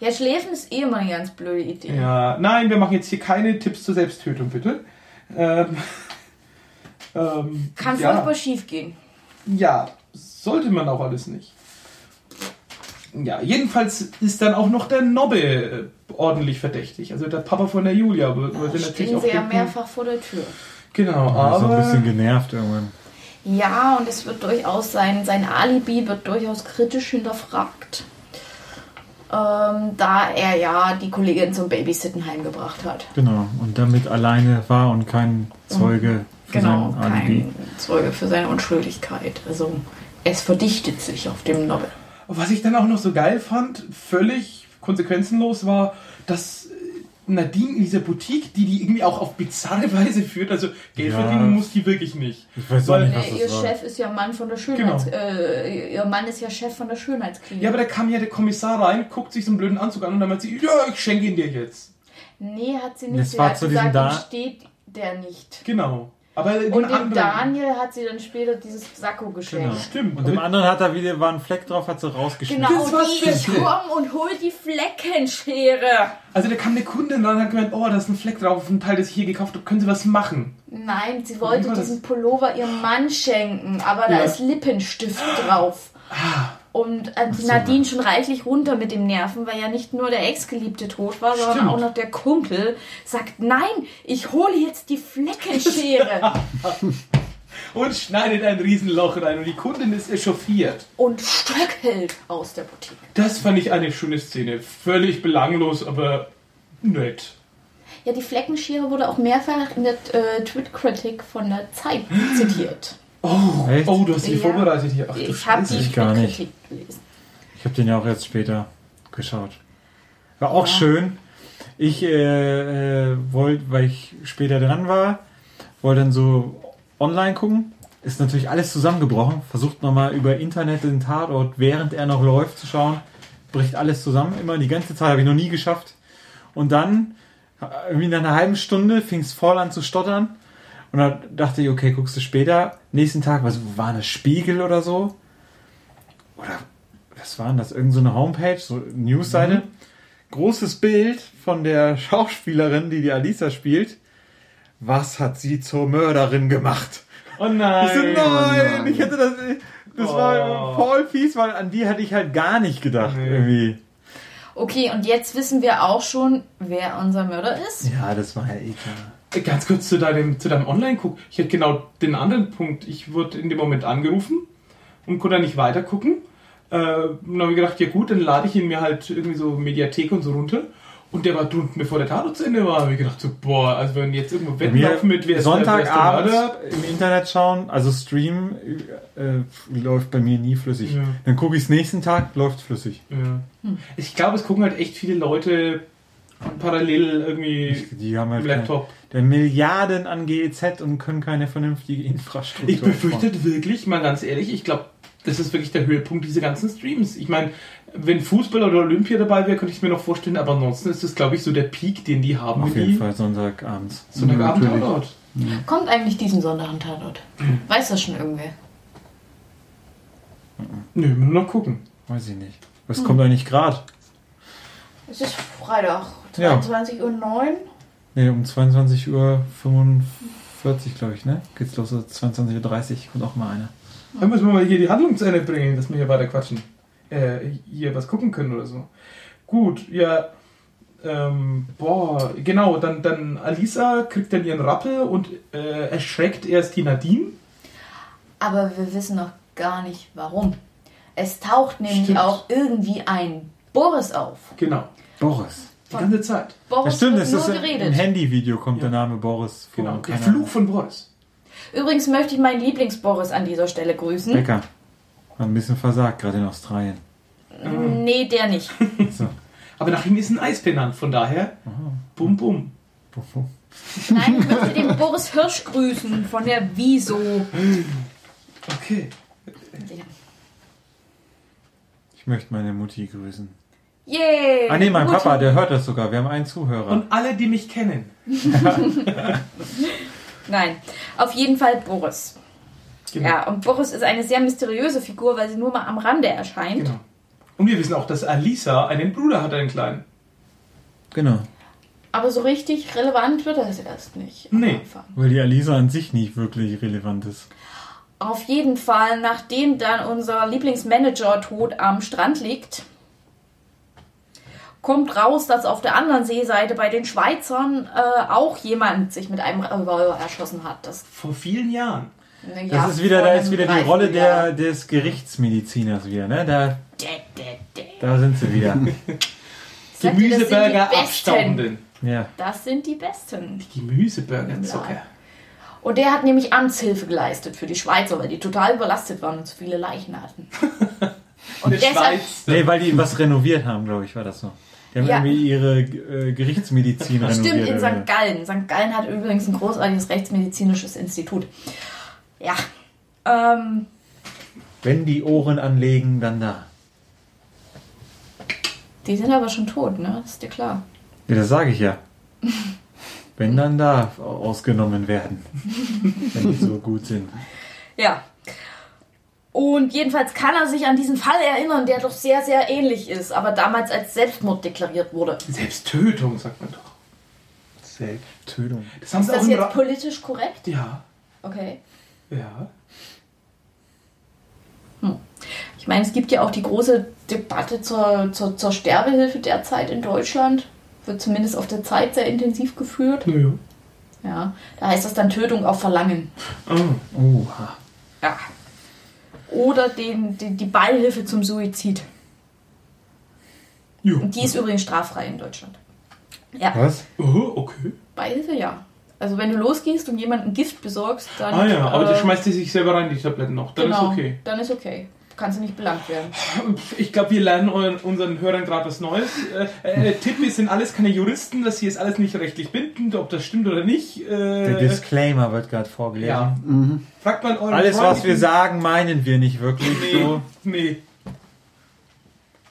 E: Ja, Schläfen ist eh immer eine ganz blöde Idee.
C: Ja, nein, wir machen jetzt hier keine Tipps zur Selbsttötung, bitte. Ähm, ähm,
E: Kann
C: ja,
E: furchtbar schief gehen.
C: ja, sollte man auch alles nicht. Ja, jedenfalls ist dann auch noch der Nobbe äh, ordentlich verdächtig. Also der Papa von der Julia wird
E: Da
C: wird natürlich
E: stehen
C: auch
E: sie ja mehrfach vor der Tür.
C: Genau,
B: Er ist so ein bisschen
C: aber
B: genervt irgendwann.
E: Ja, und es wird durchaus sein, sein Alibi wird durchaus kritisch hinterfragt. Ähm, da er ja die Kollegin zum Babysitten heimgebracht hat.
B: Genau. Und damit alleine war und kein Zeuge für
E: Genau,
B: sein Alibi.
E: kein Zeuge für seine Unschuldigkeit. Also es verdichtet sich auf dem Nobel.
C: Was ich dann auch noch so geil fand, völlig konsequenzenlos war, dass äh, Nadine in dieser Boutique, die die irgendwie auch auf bizarre Weise führt, also Geld
B: Ja.
C: verdienen muss die wirklich nicht.
B: Ich weiß auch
C: Weil-
B: nicht, was
E: Äh,
B: das
E: ihr
B: war.
E: Chef ist ja Mann von der Schönheits...
C: Genau.
E: Äh, ihr Mann ist ja Chef von der Schönheitsklinik.
C: Ja, aber da kam ja der Kommissar rein, guckt sich so einen blöden Anzug an und dann meint sie, ja, ich schenke ihn dir jetzt.
E: nee, hat sie nicht.
B: Das
E: sie
B: war
E: hat
B: zu
E: gesagt,
B: diesem Da-
E: steht der nicht.
C: Genau. Aber
E: Und dem Daniel hat sie dann später dieses Sakko geschenkt.
B: Genau.
C: Stimmt.
B: Und dem anderen hat da wieder war ein Fleck drauf, hat sie rausgeschnitten.
E: Genau,
C: Das
E: die ich komm und hol die Fleckenschere.
C: Also da kam eine Kundin und hat gemeint, oh, da ist ein Fleck drauf auf dem Teil, das ich hier gekauft habe, können Sie was machen?
E: Nein, sie wollte diesen Pullover ihrem Mann schenken, aber da
C: Ja.
E: ist Lippenstift drauf. Und äh, die Nadine schon reichlich runter mit dem Nerven, weil ja nicht nur der Ex-Geliebte tot war, sondern
C: Stimmt.
E: auch noch der Kumpel, sagt, nein, ich hole jetzt die Fleckenschere
C: Und schneidet ein Riesenloch rein und die Kundin ist echauffiert.
E: und stöckelt aus der Boutique.
C: Das fand ich eine schöne Szene. Völlig belanglos, aber nett.
E: Ja, die Fleckenschere wurde auch mehrfach in der äh, Twit-Critic von der Zeit zitiert.
C: Oh,
B: Echt?
C: oh du hast die
E: Ja.
C: vorbereitet hier. Ach du
E: Ich habe die
B: ich gar nicht.
E: Gelesen.
B: Ich habe den ja auch jetzt später geschaut. War auch schön. Ich äh, äh, wollte, weil ich später dran war, wollte dann so online gucken. Ist natürlich alles zusammengebrochen. Versucht nochmal über Internet den Tatort, während er noch läuft, zu schauen. Bricht alles zusammen. Immer die ganze Zeit. Habe ich noch nie geschafft. Und dann, äh, irgendwie nach einer halben Stunde, fing es voll an zu stottern. Und dann dachte ich, okay, guckst du später. Nächsten Tag, was war das? Spiegel oder so? Oder was war denn das? Irgend so eine Homepage, so eine Newsseite. Großes Bild von der Schauspielerin, die die Alisa spielt. Was hat sie zur Mörderin gemacht?
C: Oh nein.
B: Ich so, nein,
D: Mann.
B: ich hätte das, das
C: Oh.
B: war voll fies, weil an die hätte ich halt gar nicht gedacht,
C: Nee.
B: irgendwie.
E: Okay, und jetzt wissen wir auch schon, wer unser Mörder ist.
B: Ja, das war ja eh klar.
C: Ganz kurz zu deinem, zu deinem Online-Guck. Ich hätte genau den anderen Punkt. Ich wurde in dem Moment angerufen und konnte nicht weiter gucken. Äh, und dann habe ich gedacht, ja gut, dann lade ich ihn mir halt irgendwie so Mediathek und so runter. Und der war drunten, bevor der Tatort zu Ende war. habe ich gedacht, so, boah, also wenn jetzt irgendwo laufen mit, wer
B: Sonntagabend im Internet schauen, also Stream äh, läuft bei mir nie flüssig.
C: Ja.
B: Dann gucke ich es nächsten Tag, läuft flüssig.
C: Ja. Ich glaube, es gucken halt echt viele Leute parallel irgendwie
B: Die haben halt
C: Laptop.
B: der Milliarden an GEZ und können keine vernünftige Infrastruktur.
C: Ich befürchte wirklich, mal ganz ehrlich, ich glaube, das ist wirklich der Höhepunkt dieser ganzen Streams. Ich meine, wenn Fußball oder Olympia dabei wäre, könnte ich es mir noch vorstellen, aber ansonsten ist das, glaube ich, so der Peak, den die haben.
B: Auf jeden
C: die
B: Fall Sonntagabends.
C: So eine
D: Ja.
C: Tatort.
E: Kommt eigentlich diesen Sonntag ein Tatort? Weiß das schon irgendwer?
C: Nö, wir nur noch gugucken.
B: Weiß ich nicht. Was kommt eigentlich gerade?
E: Es ist Freitag,
B: Ja.
E: 22.09 Uhr.
B: Ne, um 22.45 Uhr, glaube ich, ne? Geht's los, so 22.30 Uhr kommt auch mal einer.
C: Dann müssen wir mal hier die Handlung zu Ende bringen, dass wir hier weiter quatschen. Äh, hier was gucken können oder so. Gut, ja. Ähm, boah, genau, dann, dann Alisa kriegt dann ihren Rappel und äh, erschreckt erst die Nadine.
E: Aber wir wissen noch gar nicht warum. Es taucht nämlich
C: Stimmt.
E: auch irgendwie ein Boris auf.
C: Genau,
B: Boris.
C: Die ganze Zeit.
E: Boris
B: Das stimmt,
E: wird
B: das
E: nur
B: ist im
E: geredet.
B: Handyvideo kommt
C: Ja.
B: der Name Boris vor.
C: Genau, der Fluch
B: Ahnung.
C: von Boris.
E: Übrigens möchte ich meinen Lieblings-Boris an dieser Stelle grüßen.
B: Becker. Hat ein bisschen versagt, gerade in Australien.
E: Nee, der nicht.
B: So.
C: Aber nach ihm ist ein Eis benannt, von daher, bum bum.
E: Nein, ich möchte den Boris Hirsch grüßen von der Wieso.
C: Okay.
B: Ich möchte meine Mutti grüßen.
E: Yay!
B: Ah nee, mein
E: Mutti.
B: Papa, der hört das sogar. Wir haben einen Zuhörer.
C: Und alle, die mich kennen.
E: Nein, auf jeden Fall Boris.
C: Genau.
E: Ja, und Boris ist eine sehr mysteriöse Figur, weil sie nur mal am Rande erscheint.
C: genau. Und wir wissen auch, dass Alisa einen Bruder hat, einen kleinen.
B: Genau.
E: Aber so richtig relevant wird das erst nicht.
C: Nee.
E: Anfang.
B: Weil die Alisa an sich nicht wirklich relevant ist.
E: Auf jeden Fall, nachdem dann unser Lieblingsmanager tot am Strand liegt, kommt raus, dass auf der anderen Seeseite bei den Schweizern äh, auch jemand sich mit einem Revolver erschossen hat. Das,
C: Vor vielen Jahren.
B: Das
E: ja,
B: ist wieder, da ist wieder die Rolle der, des Gerichtsmediziners wieder, ne? Da,
E: Dä, dä, dä.
B: da sind sie wieder.
E: Das sind die
C: Gemüseburger
E: Besten.
C: abstaubenden.
B: ja.
E: Das sind die Besten.
C: Gemüseburger-Zucker.
E: Und der hat nämlich Amtshilfe geleistet für die Schweizer, weil die total überlastet waren und zu viele Leichen hatten. Und deshalb,
C: Schweiz.
B: Nee, weil die was renoviert haben, glaube ich, war das so. Die haben
E: Ja.
B: irgendwie ihre äh, Gerichtsmedizin.
E: Stimmt, in St. Gallen. St. Gallen hat übrigens ein großartiges rechtsmedizinisches Institut. Ja. Ähm,
B: Wenn die Ohren anlegen, dann da.
E: die sind aber schon tot, ne? Das ist dir klar.
B: Ja, das sage ich ja. Wenn dann da ausgenommen werden. Wenn die so gut sind.
E: Ja. Und jedenfalls kann er sich an diesen Fall erinnern, der doch sehr, sehr ähnlich ist, aber damals als Selbstmord deklariert wurde.
C: Selbsttötung, sagt man doch.
B: Selbsttötung.
C: Das haben
E: Ist das jetzt
C: Ra
E: politisch korrekt?
C: Ja,
E: Okay.
C: ja.
E: Ich meine, es gibt ja auch die große Debatte zur, zur, zur Sterbehilfe derzeit in Deutschland. Wird zumindest auf der Zeit sehr intensiv geführt.
C: Naja.
E: Ja, da heißt das dann Tötung auf Verlangen.
C: Ah.
B: Oha.
E: Ja. Oder den, die, die Beihilfe zum Suizid.
C: Jo.
E: Und die ist übrigens straffrei in Deutschland. Ja,
B: Was?
C: Oh, okay.
E: Beihilfe ja. Also wenn du losgehst und jemandem Gift besorgst, dann.
C: Ah ja, aber
E: äh,
C: die schmeißt die sich selber rein, die Tabletten noch. Dann
E: genau,
C: ist okay.
E: Dann ist okay. Kannst du nicht belangt werden.
C: Ich glaube, wir lernen euren, unseren Hörern gerade was Neues. Äh, äh, Tipp, wir sind alles keine Juristen, das hier ist alles nicht rechtlich bindend, ob das stimmt oder nicht.
B: Der
C: Äh,
B: Disclaimer wird gerade vorgelesen.
C: ja. Fragt mal euren
B: Alles, was
C: Freund-
B: wir sagen, meinen wir nicht wirklich
C: Nee,
B: so.
C: nee.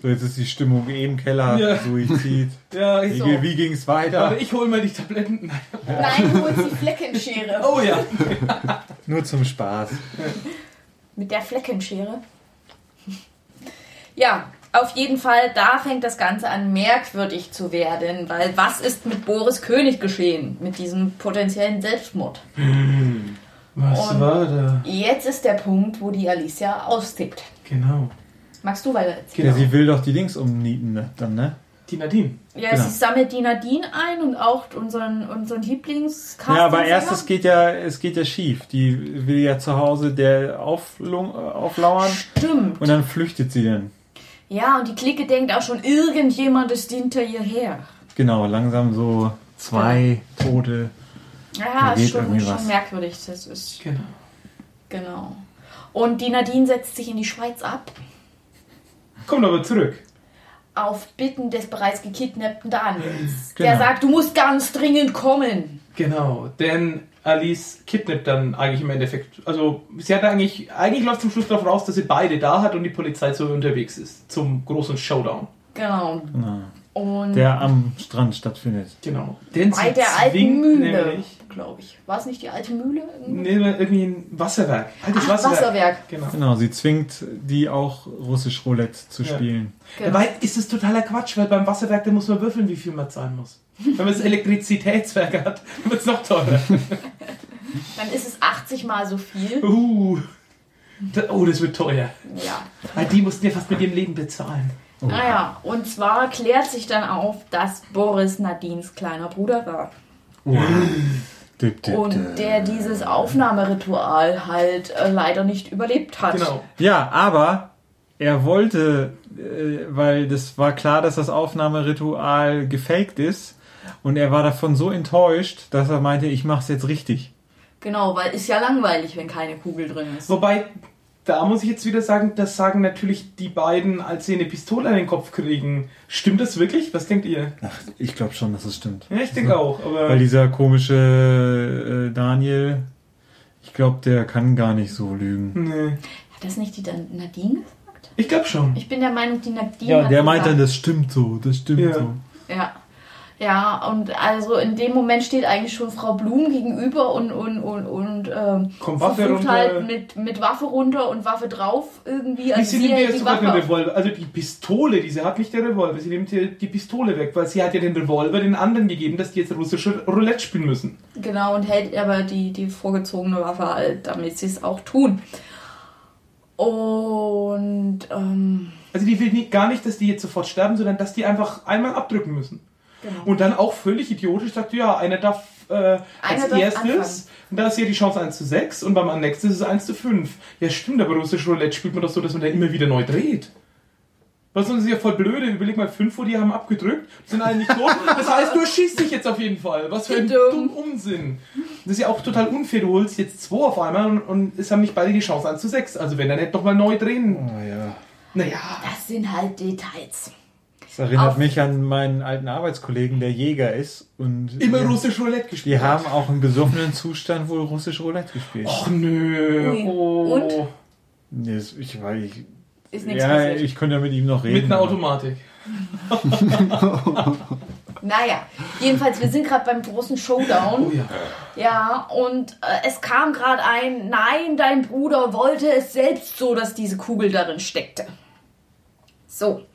B: So, jetzt ist die Stimmung eh im Keller.
C: Ja.
B: Suizid.
C: Ja,
B: Wie,
C: ich,
E: So.
B: wie ging's weiter?
C: Warte, ich hol mal die Tabletten. Nein.
E: Nein, du holst die Fleckenschere.
C: Oh ja.
B: Nur zum Spaß.
E: Mit der Fleckenschere. Ja, auf jeden Fall, da fängt das Ganze an merkwürdig zu werden, weil was ist mit Boris König geschehen, mit diesem potenziellen Selbstmord?
C: Was
E: Und-
C: war da?
E: Jetzt ist der Punkt, wo die Alicia austickt.
C: Genau.
E: Magst du weiter erzählen?
B: Ja,
C: Genau.
B: sie will doch die Links umnieten ne? dann, ne?
C: Die Nadine.
E: Ja,
B: Genau.
E: sie sammelt die Nadine ein und auch unseren, unseren lieblings
B: Ja, aber erstes geht ja, es geht ja schief. Die will ja zu Hause der Auflung, äh, auflauern
E: Stimmt.
B: und dann flüchtet sie dann.
E: Ja, und die Clique denkt auch schon, irgendjemand ist hinter ihr her.
B: Genau, langsam so zwei Tote.
E: Ja, ist schon, schon merkwürdig. Das ist,
C: Genau.
E: genau. Und die Nadine setzt sich in die Schweiz ab.
C: Kommt aber zurück.
E: auf Bitten des bereits gekidnappten Daniels.
B: Genau.
E: Der sagt, du musst ganz dringend kommen.
C: Genau, denn Alice kidnappt dann eigentlich im Endeffekt. Also sie hat eigentlich, eigentlich läuft zum Schluss darauf raus, dass sie beide da hat und die Polizei so unterwegs ist zum großen Showdown.
E: Genau.
B: Genau.
E: Und
B: Der am Strand stattfindet.
C: Genau. Denn
E: bei
C: sie
E: der alten Mühle, glaube ich. War es nicht die alte Mühle?
C: nee, irgendwie ein Wasserwerk. Altes
E: Ach,
C: Wasserwerk.
E: Wasserwerk.
C: Genau.
B: Genau, sie zwingt die auch russisch Roulette zu
C: Ja.
B: spielen.
E: Genau.
C: Dabei ist es totaler Quatsch, weil beim Wasserwerk, da muss man würfeln, wie viel man zahlen muss. Wenn man das Elektrizitätswerk hat, wird es noch teurer.
E: Dann ist es 80 mal so viel.
C: Uh. Da- Oh, das wird teuer.
E: Ja.
C: Weil die mussten ja fast mit ihrem Leben bezahlen.
E: Naja, und zwar klärt sich dann auf, dass Boris Nadines kleiner Bruder war.
B: Dip, dip,
E: Und der dieses Aufnahmeritual halt äh, leider nicht überlebt hat.
C: Genau.
B: Ja, aber er wollte, äh, weil das war klar, dass das Aufnahmeritual gefaked ist. Und er war davon so enttäuscht, dass er meinte, ich mach's jetzt richtig.
E: Genau, weil ist ja langweilig, wenn keine Kugel drin ist.
C: Wobei, da muss ich jetzt wieder sagen, das sagen natürlich die beiden, als sie eine Pistole an den Kopf kriegen. Stimmt das wirklich? Was denkt ihr?
B: Ach, ich glaube schon, dass es stimmt.
C: Ja, ich denke auch. Aber
B: Weil dieser komische äh, Daniel, ich glaube, der kann gar nicht so lügen.
C: nee.
E: Hat das nicht die Dan- Nadine gesagt?
C: Ich glaube schon.
E: Ich bin der Meinung, die Nadine
B: Ja,
E: hat
B: der meint dann, das stimmt so, das stimmt
C: Ja.
B: so.
E: Ja. Ja, und also in dem Moment steht eigentlich schon Frau Blum gegenüber und, und, und, und ähm,
C: Kommt Waffe
E: versucht
C: runter.
E: halt mit, mit Waffe runter und Waffe drauf irgendwie.
C: Wie
E: Also
C: sie nimmt
E: hält
C: jetzt
E: die
C: sogar den. Revolver, also die Pistole, die sie hat, nicht der Revolver, sie nimmt hier die Pistole weg, weil sie hat ja den Revolver den anderen gegeben, dass die jetzt russische Roulette spielen müssen.
E: Genau, und hält aber die, die vorgezogene Waffe halt, damit sie es auch tun. Und ähm,
C: Also die will nicht, gar nicht, dass die jetzt sofort sterben, sondern dass die einfach einmal abdrücken müssen.
E: Genau.
C: Und dann auch völlig idiotisch sagt, ja, einer darf äh, als
E: Einer darf
C: erstes,
E: anfangen.
C: und da ist ja die Chance 1 zu 6 und beim nächsten ist es 1 zu 5. Ja stimmt, aber russisch Roulette spielt man doch so, dass man da immer wieder neu dreht. Was ist ja voll blöde, überleg mal, 5 vor die haben abgedrückt, sind alle nicht tot. Das heißt, du erschießt dich jetzt auf jeden Fall. Was für ein
E: Wie dumm.
C: dumm Unsinn. Das ist ja auch total unfair, du holst jetzt 2 auf einmal und, und es haben nicht beide die Chance 1 zu 6. Also wenn, dann hätte doch mal neu drehen.
B: Oh ja.
C: Naja.
E: Das sind halt Details.
B: Das erinnert mich an meinen alten Arbeitskollegen, der Jäger ist. Und
C: Immer russisch Roulette gespielt.
B: Die haben auch im besoffenen Zustand wohl russisch Roulette gespielt.
C: Och nö. Oh.
E: Und?
B: Nee, ich, weil ich,
E: Ist nichts
B: ja,
E: passiert.
B: ich könnte ja mit ihm noch reden.
C: Mit einer Automatik.
E: Naja, jedenfalls, wir sind gerade beim großen Showdown.
C: Oh ja.
E: Ja, und äh, es kam gerade ein, nein, dein Bruder wollte es selbst so, dass diese Kugel darin steckte. So.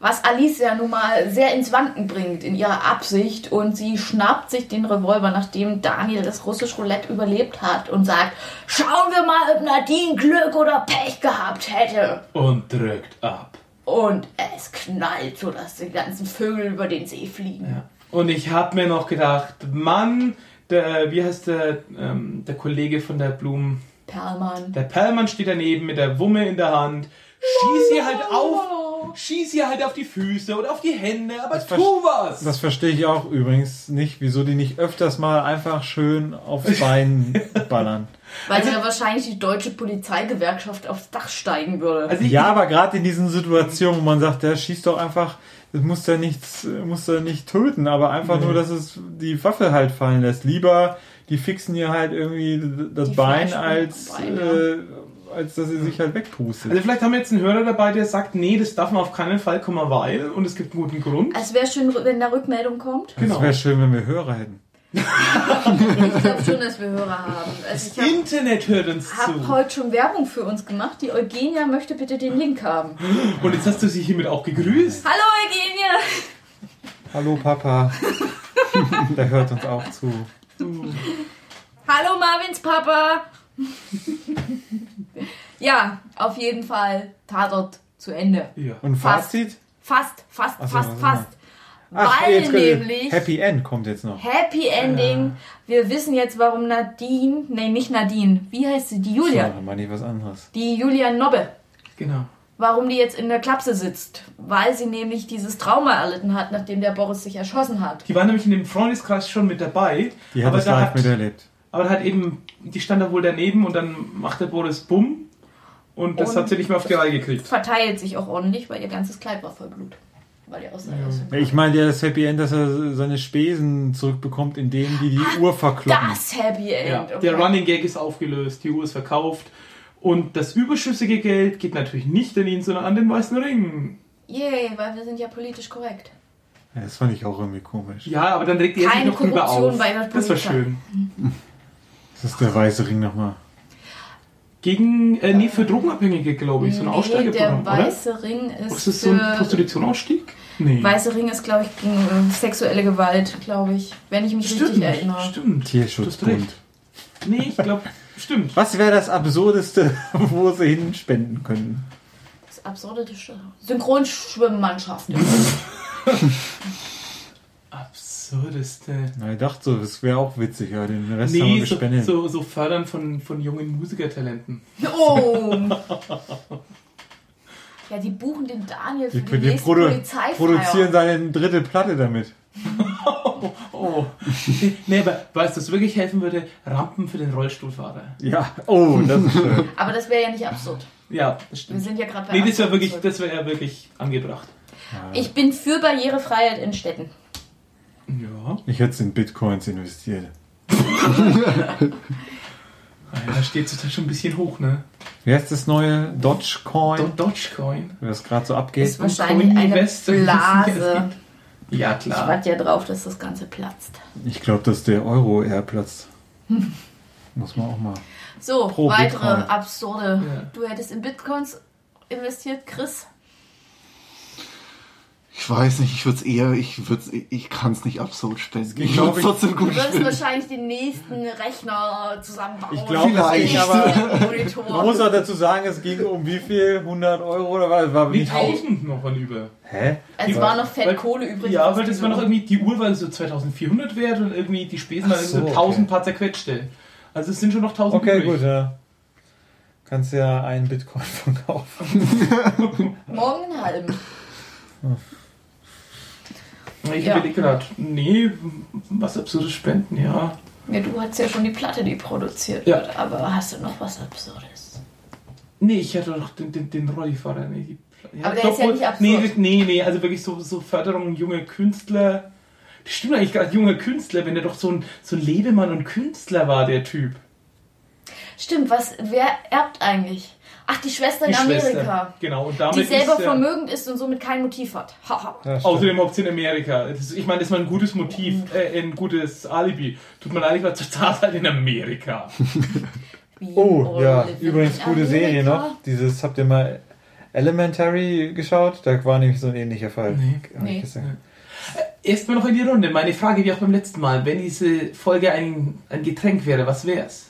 E: Was Alice ja nun mal sehr ins Wanken bringt in ihrer Absicht und sie schnappt sich den Revolver, nachdem Daniel das russisch Roulette überlebt hat und sagt, schauen wir mal, ob Nadine Glück oder Pech gehabt hätte.
C: Und drückt ab.
E: Und es knallt, sodass die ganzen Vögel über den See fliegen.
C: Ja. Und ich habe mir noch gedacht, Mann, der, wie heißt der, ähm, der Kollege von der Blumen?
E: Perlmann.
C: Der Perlmann steht daneben mit der Wumme in der Hand. Schieß ihr halt auf, schieß ihr halt auf die Füße oder auf die Hände, aber
B: Das
C: tu was!
B: Das verstehe ich auch übrigens nicht, wieso die nicht öfters mal einfach schön aufs Bein ballern.
E: Weil ja wahrscheinlich die deutsche Polizeigewerkschaft aufs Dach steigen würde.
C: Also
B: Ja, aber gerade in diesen Situationen, wo man sagt, der schießt doch einfach, das muss ja nichts, muss ja nicht töten, aber einfach
C: Nee.
B: nur, dass es die Waffe halt fallen lässt. Lieber, die fixen ihr halt irgendwie das
E: Die
B: Bein, als,
E: Bein, ja.
B: äh, als dass sie sich halt wegpustet.
C: also vielleicht haben wir jetzt einen Hörer dabei, der sagt, nee, das darf man auf keinen Fall kommen, weil, und es gibt einen guten Grund.
E: Es wäre schön, wenn da Rückmeldung kommt.
B: Es
C: genau.
B: wäre schön, wenn wir Hörer hätten.
E: Ich glaube schon, dass wir Hörer haben. Also ich habe
C: Internet hört uns
E: hab
C: zu.
E: heute schon Werbung für uns gemacht. Die Eugenia möchte bitte den Link haben.
C: Und jetzt hast du sie hiermit auch gegrüßt.
E: Hallo Eugenia!
B: Hallo Papa. Der hört uns auch zu.
E: Hallo Marvins Papa! ja, auf jeden Fall Tatort zu Ende.
C: Ja.
B: Und
E: Fast.
B: Fazit?
E: Fast, fast,
B: Ach so,
E: fast, fast.
B: Ach,
E: Weil
B: jetzt
E: nämlich
B: Happy End kommt jetzt noch.
E: Happy Ending. Wir wissen jetzt, warum Nadine, nee, nicht Nadine, wie heißt sie? Die Julia.
B: So, mal nicht was anderes.
E: Die Julia Nobbe.
C: Genau.
E: Warum die jetzt in der Klapse sitzt. Weil sie nämlich dieses Trauma erlitten hat, nachdem der Boris sich erschossen hat.
C: Die war nämlich in dem Freundeskreis schon mit dabei.
B: Die hat
C: aber
B: das
C: da
B: live
C: hat,
B: miterlebt.
C: Aber da hat eben, die stand da wohl daneben und dann macht der Boris Bumm. Und das
E: Und-
C: hat sie nicht mehr auf die Reihe gekriegt.
E: Verteilt sich auch ordentlich, weil ihr ganzes Kleid war voll Blut. Weil die aus der
B: Ja, Ich meine ja das Happy End, dass er seine Spesen zurückbekommt, indem die die Uhr verkloppen.
E: Das Happy End.
C: Ja,
E: okay.
C: der Running Gag ist aufgelöst, die Uhr ist verkauft. Und das überschüssige Geld geht natürlich nicht an ihn, sondern an den Weißen Ring.
E: Yay, weil wir sind ja politisch korrekt.
B: Ja, das fand ich auch irgendwie komisch.
C: Ja, aber dann regt er sich
E: Keine
C: noch drüber
E: Korruption
C: auf.
E: bei der
C: Das war schön.
B: Das ist der weiße Ring nochmal.
C: Gegen, äh, nee, für Drogenabhängige, glaube ich, so ein
E: nee,
C: Aussteigerprogramm,
E: der
C: oder?
E: weiße Ring ist,
C: Ist das so ein. Prostitution-Ausstieg? Nee.
E: Weiße Ring ist, glaube ich, gegen äh, sexuelle Gewalt, glaube ich. Wenn ich mich richtig
C: Stimmt,
E: erinnere.
C: stimmt.
B: Tierschutzbund.
C: Nee, ich glaube, stimmt.
B: Was wäre das Absurdeste, wo sie hin spenden können?
E: Das absurde Sch- Synchronschwimmmannschaft.
C: Absurdeste.
B: Na, ich dachte so, das wäre auch witzig, ja. Den Rest haben
C: Nee,
B: wir
C: so,
B: gespendet.
C: so, so Fördern von, von jungen Musikertalenten.
E: oh! Ja, die buchen den Daniel für
B: die,
E: die,
B: die
E: nächste
B: produ
E: Polizeifeier.
B: produzieren seine dritte Platte damit.
C: Oh. nee, aber weißt du, was wirklich helfen würde? Rampen für den Rollstuhlfahrer.
B: Ja, oh, das ist schön.
E: Aber das wäre ja nicht absurd.
C: Ja, das
E: Wir
C: stimmt.
E: sind ja gerade bei
C: Nee, das wäre
E: absurd
C: wirklich, das wäre ja wirklich angebracht.
E: Ich bin für Barrierefreiheit in Städten.
C: Ja.
B: Ich hätte es in Bitcoins investiert.
C: Ah, Da steht es schon ein bisschen hoch, ne?
B: Wie heißt das neue Dogecoin,
C: Do Dogecoin.
B: wie das gerade so abgeht?
E: Ist wahrscheinlich eine
C: Invest-
E: Blase.
C: Ja,
E: Ich
C: klar.
E: warte ja drauf, dass das Ganze platzt.
B: Ich glaube, dass der Euro eher platzt. Muss man auch mal.
E: So,
B: Pro
E: weitere
B: Bitcoin.
E: absurde.
C: Ja.
E: Du hättest in Bitcoins investiert, Chris?
D: Ich weiß nicht, ich würde es eher, ich würde ich kann es nicht absurd spenden.
B: geht,
D: Ich würde
B: ich-
D: trotzdem
E: Du
D: gut
E: wirst
D: spenden.
E: wahrscheinlich den nächsten Rechner zusammenbauen.
B: Ich glaube,
D: Vielleicht.
B: es ging aber.
E: Monitor.
B: Man muss auch dazu sagen, es ging um wie viel? 100 Euro oder was? War
C: Nee,
B: nicht.
C: 1000 noch von über.
B: Hä?
E: Es war noch fett
C: Weil-
E: Kohle übrig.
C: Ja, weil das war noch irgendwie, die Uhr war so 2400 wert und irgendwie die Spesen waren
B: so,
C: so 1000
B: okay.
C: paar zerquetschte. Also es sind schon noch 1000
B: Okay,
C: übrig.
B: gut, ja. Kannst ja einen Bitcoin verkaufen.
E: Morgen einen halben.
C: Ich
E: Ja.
C: überlege gerade, nee, was absurdes Spenden, ja.
E: Ja, du hast ja schon die Platte, die produziert
C: Ja.
E: wird. Aber hast du noch was Absurdes?
C: Nee, ich hatte doch den, den, den Rollifahrer. Nee, die,
E: Aber der ist ja nicht absurd.
C: Nee, nee, nee, also wirklich so, so Förderung junger Künstler. Das stimmt eigentlich gerade, junger Künstler, wenn der doch so ein, so ein Lebemann und Künstler war, der Typ.
E: Stimmt, was, wer erbt eigentlich? Ach, die Schwester in
C: Die
E: Amerika.
C: Schwester. Genau, und damit
E: Die selber
C: ist er-
E: vermögend ist und somit kein Motiv hat. Haha.
B: Ja.
C: Außerdem ob es in Amerika. Ist- ich meine, das ist mal ein gutes Motiv, äh, ein gutes Alibi. Tut mir leid, ich war total halt in Amerika.
B: Oh, ja,
E: in
B: übrigens gute Serie
E: America.
B: noch. Dieses, habt ihr mal Elementary geschaut? Da war nämlich so ein ähnlicher Fall.
C: Nee.
E: Nee.
B: gesehen.
C: Erstmal noch in die Runde. Meine Frage wie auch beim letzten Mal. Wenn diese Folge ein, ein Getränk wäre, was wär's?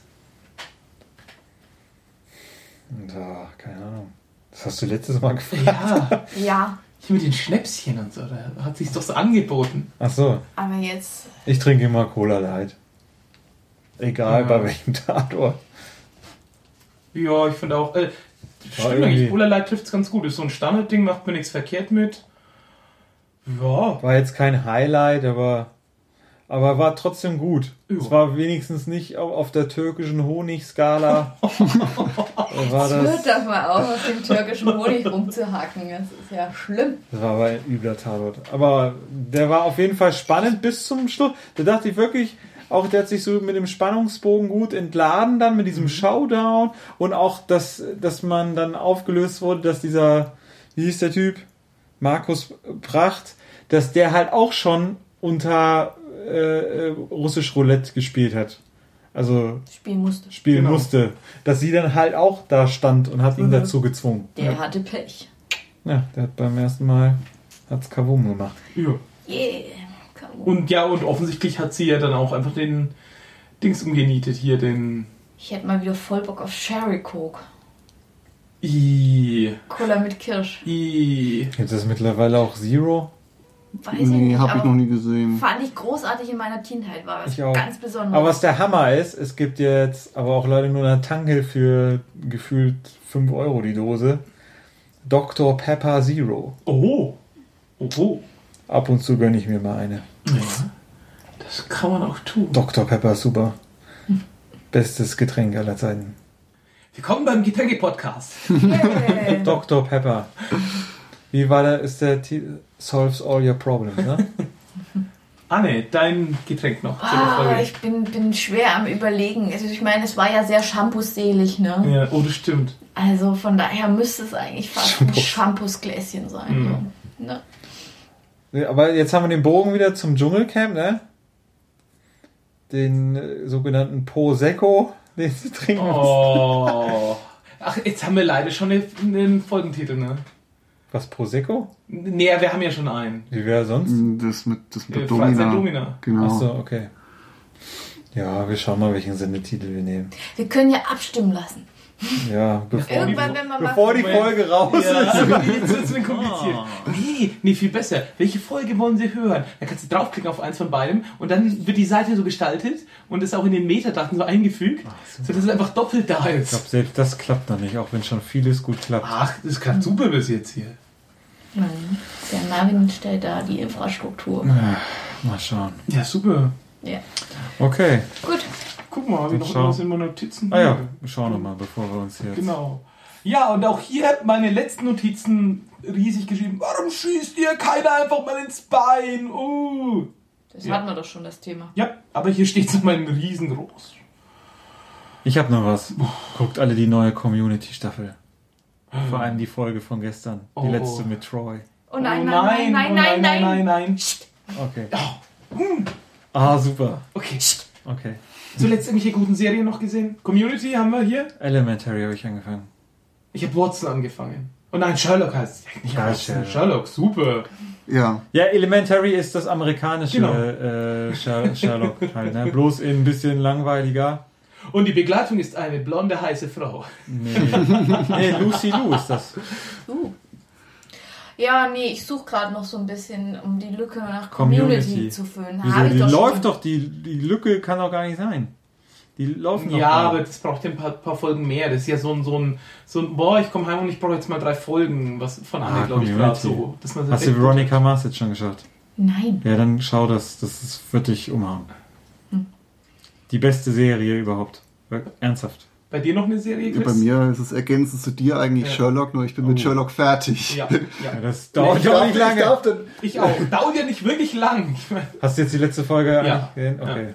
B: Und, ah, keine Ahnung. Das hast du letztes Mal gefragt.
C: Ja,
E: Ja,
C: hier mit den Schnäpschen und so. Da hat sich doch so angeboten.
B: Ach so,
E: aber jetzt.
B: ich trinke immer Cola Light. Egal
C: Ah.
B: bei welchem Tatort.
C: Ja, ich finde auch. Äh, stimmt
B: irgendwie-
C: eigentlich. Cola Light trifft's ganz gut. Ist so ein Standardding, macht mir nichts verkehrt mit. Ja.
B: War jetzt kein Highlight, aber, aber war trotzdem gut.
C: Ja.
B: Es war wenigstens nicht au- auf der türkischen Honigskala. war
E: Es hört
B: das,
E: doch mal auf, auf dem türkischen Honig rumzuhacken. Das ist ja schlimm.
B: das war aber ein übler Tatort. Aber der war auf jeden Fall spannend bis zum Schluss. Da dachte ich wirklich, auch der hat sich so mit dem Spannungsbogen gut entladen dann mit diesem Showdown und auch, dass, dass man dann aufgelöst wurde, dass dieser, wie hieß der Typ? Markus Pracht, dass der halt auch schon unter äh, äh, russisch Roulette gespielt hat. Also
E: Spielen musste.
B: spielen
C: Genau.
B: musste. Dass sie dann halt auch da stand und hat ihn
C: Mhm.
B: dazu gezwungen.
E: Der hatte Pech.
B: Ja, der hat beim ersten Mal hat's Kavum gemacht.
C: ja.
E: Yeah.
C: Und ja, und offensichtlich hat sie ja dann auch einfach den Dings umgenietet hier, den.
E: Ich hätte mal wieder voll Bock auf Sherry Coke.
C: I,
E: Cola mit Kirsch.
C: I.
B: Gibt es mittlerweile auch Zero?
E: Weiß ich
D: Nee, habe ich noch nie gesehen.
E: Fand ich großartig in meiner Kindheit, war das
B: Ich auch.
E: ganz besonders.
B: Aber was der Hammer ist, es gibt jetzt aber auch leider nur eine Tanke für gefühlt 5 Euro die Dose. Dr. Pepper Zero.
C: Oh. Oho.
B: Ab und zu gönne ich mir mal eine.
C: Ja. Das kann man auch tun.
B: Dr. Pepper ist super. Bestes Getränk aller Zeiten.
C: Willkommen beim Getränke-Podcast.
E: Yeah.
B: Dr. Pepper. Wie war der, ist der Titel? Solves all your problems, ne?
C: Anne, dein Getränk noch
E: Ah, ich bin, bin schwer am überlegen. Also ich meine, es war ja sehr shampooselig, ne?
C: Ja, oh, das stimmt.
E: Also von daher müsste es eigentlich fast ein Shampoosgläschen sein.
C: Mhm.
E: So. Ne?
B: Ja, Aber jetzt haben wir den Bogen wieder zum Dschungelcamp, ne? Den äh, sogenannten Prosecco, den sie trinken.
C: Oh. Ach, jetzt haben wir leider schon einen Folgentitel, ne?
B: Was, Prosecco?
C: Nee, wir haben ja schon einen.
B: Wie wäre sonst?
D: Das mit, das mit
C: Äh,
D: Domina.
C: Domina.
D: Genau.
B: Ach so, okay. Ja, wir schauen mal, welchen Sendetitel wir nehmen.
E: Wir können ja abstimmen lassen.
B: Ja, bevor,
E: Irgendwann, wenn man
B: bevor die
C: Moment.
B: Folge raus ist.
C: Ja, jetzt wird's mir kompliziert. Nee, nee, viel besser. Welche Folge wollen Sie hören? Da kannst du draufklicken auf eins von beidem und dann wird die Seite so gestaltet und ist auch in den Metadaten so eingefügt, so dass es einfach doppelt da
B: Ich
C: ist.
B: glaube, selbst das klappt noch nicht, auch wenn schon vieles gut klappt.
C: Ach, das klappt super bis jetzt hier.
E: Der Marvin stellt da die Infrastruktur.
B: Mal schauen.
C: Ja, super.
E: Ja.
B: Okay.
E: Gut.
C: Guck mal, habe ich noch
B: Schau.
C: was in meinen Notizen?
B: Ah ja, wir schauen nochmal, bevor wir uns jetzt...
C: Genau. Ja, und auch hier meine letzten Notizen riesig geschrieben. Warum schießt ihr keiner einfach mal ins Bein? Uh.
E: Das
C: Ja.
E: hatten wir doch schon, das Thema.
C: Ja, aber hier steht es nochmal in riesengroß.
B: Ich habe noch was. Guckt alle die neue Community-Staffel. Vor allem die Folge von gestern. Die
C: Oh.
B: letzte mit Troy.
E: Oh nein, nein, nein, nein,
C: oh
E: nein, nein.
C: nein, nein.
B: Okay.
C: hm.
B: Ah, super.
C: Okay.
B: Okay.
C: Zuletzt irgendwelche guten Serien noch gesehen? Community haben wir hier.
B: Elementary habe ich angefangen.
C: Ich habe Watson angefangen. Und nein, Sherlock heißt es. Nicht
B: Ja,
C: Watson,
B: Sherlock.
C: Sherlock, super.
D: Ja.
B: Ja, Elementary ist das amerikanische
C: Genau.
B: äh, Sher- Sherlock halt, ne? Bloß in ein bisschen langweiliger.
C: Und die Begleitung ist eine blonde, heiße Frau.
B: Nee, nee Lucy Lou ist das.
E: Uh. Ja, nee, ich suche gerade noch so ein bisschen, um die Lücke nach Community,
B: Community.
E: zu füllen.
B: Wieso?
E: Hab ich
B: Die
E: doch
B: läuft doch, die, die Lücke kann doch gar nicht sein. Die laufen doch
C: Ja, aber das braucht ja ein paar, paar Folgen mehr. Das ist ja so ein, so ein, so ein boah, ich komme heim und ich brauche jetzt mal drei Folgen, was von Anne,
B: Ah,
C: glaube ich, gerade so. Dass man
B: Hast du Veronica Mars jetzt schon geschaut?
E: Nein.
B: Ja, dann schau das. Das ist, wird dich umhauen. Die beste Serie überhaupt. Ernsthaft.
C: Bei dir noch eine Serie,
D: Ja,
C: Chris?
D: Bei mir ist es ergänzend zu dir eigentlich
C: Ja.
D: Sherlock, nur ich bin mit
B: Oh.
D: Sherlock fertig.
C: Ja,
B: Ja,
C: ja.
B: das dauert ja nicht lange.
D: Ich darf dann,
C: Ich auch. Dauert ja nicht wirklich lang.
B: Hast du jetzt die letzte Folge
C: Ja.
B: gesehen? Okay.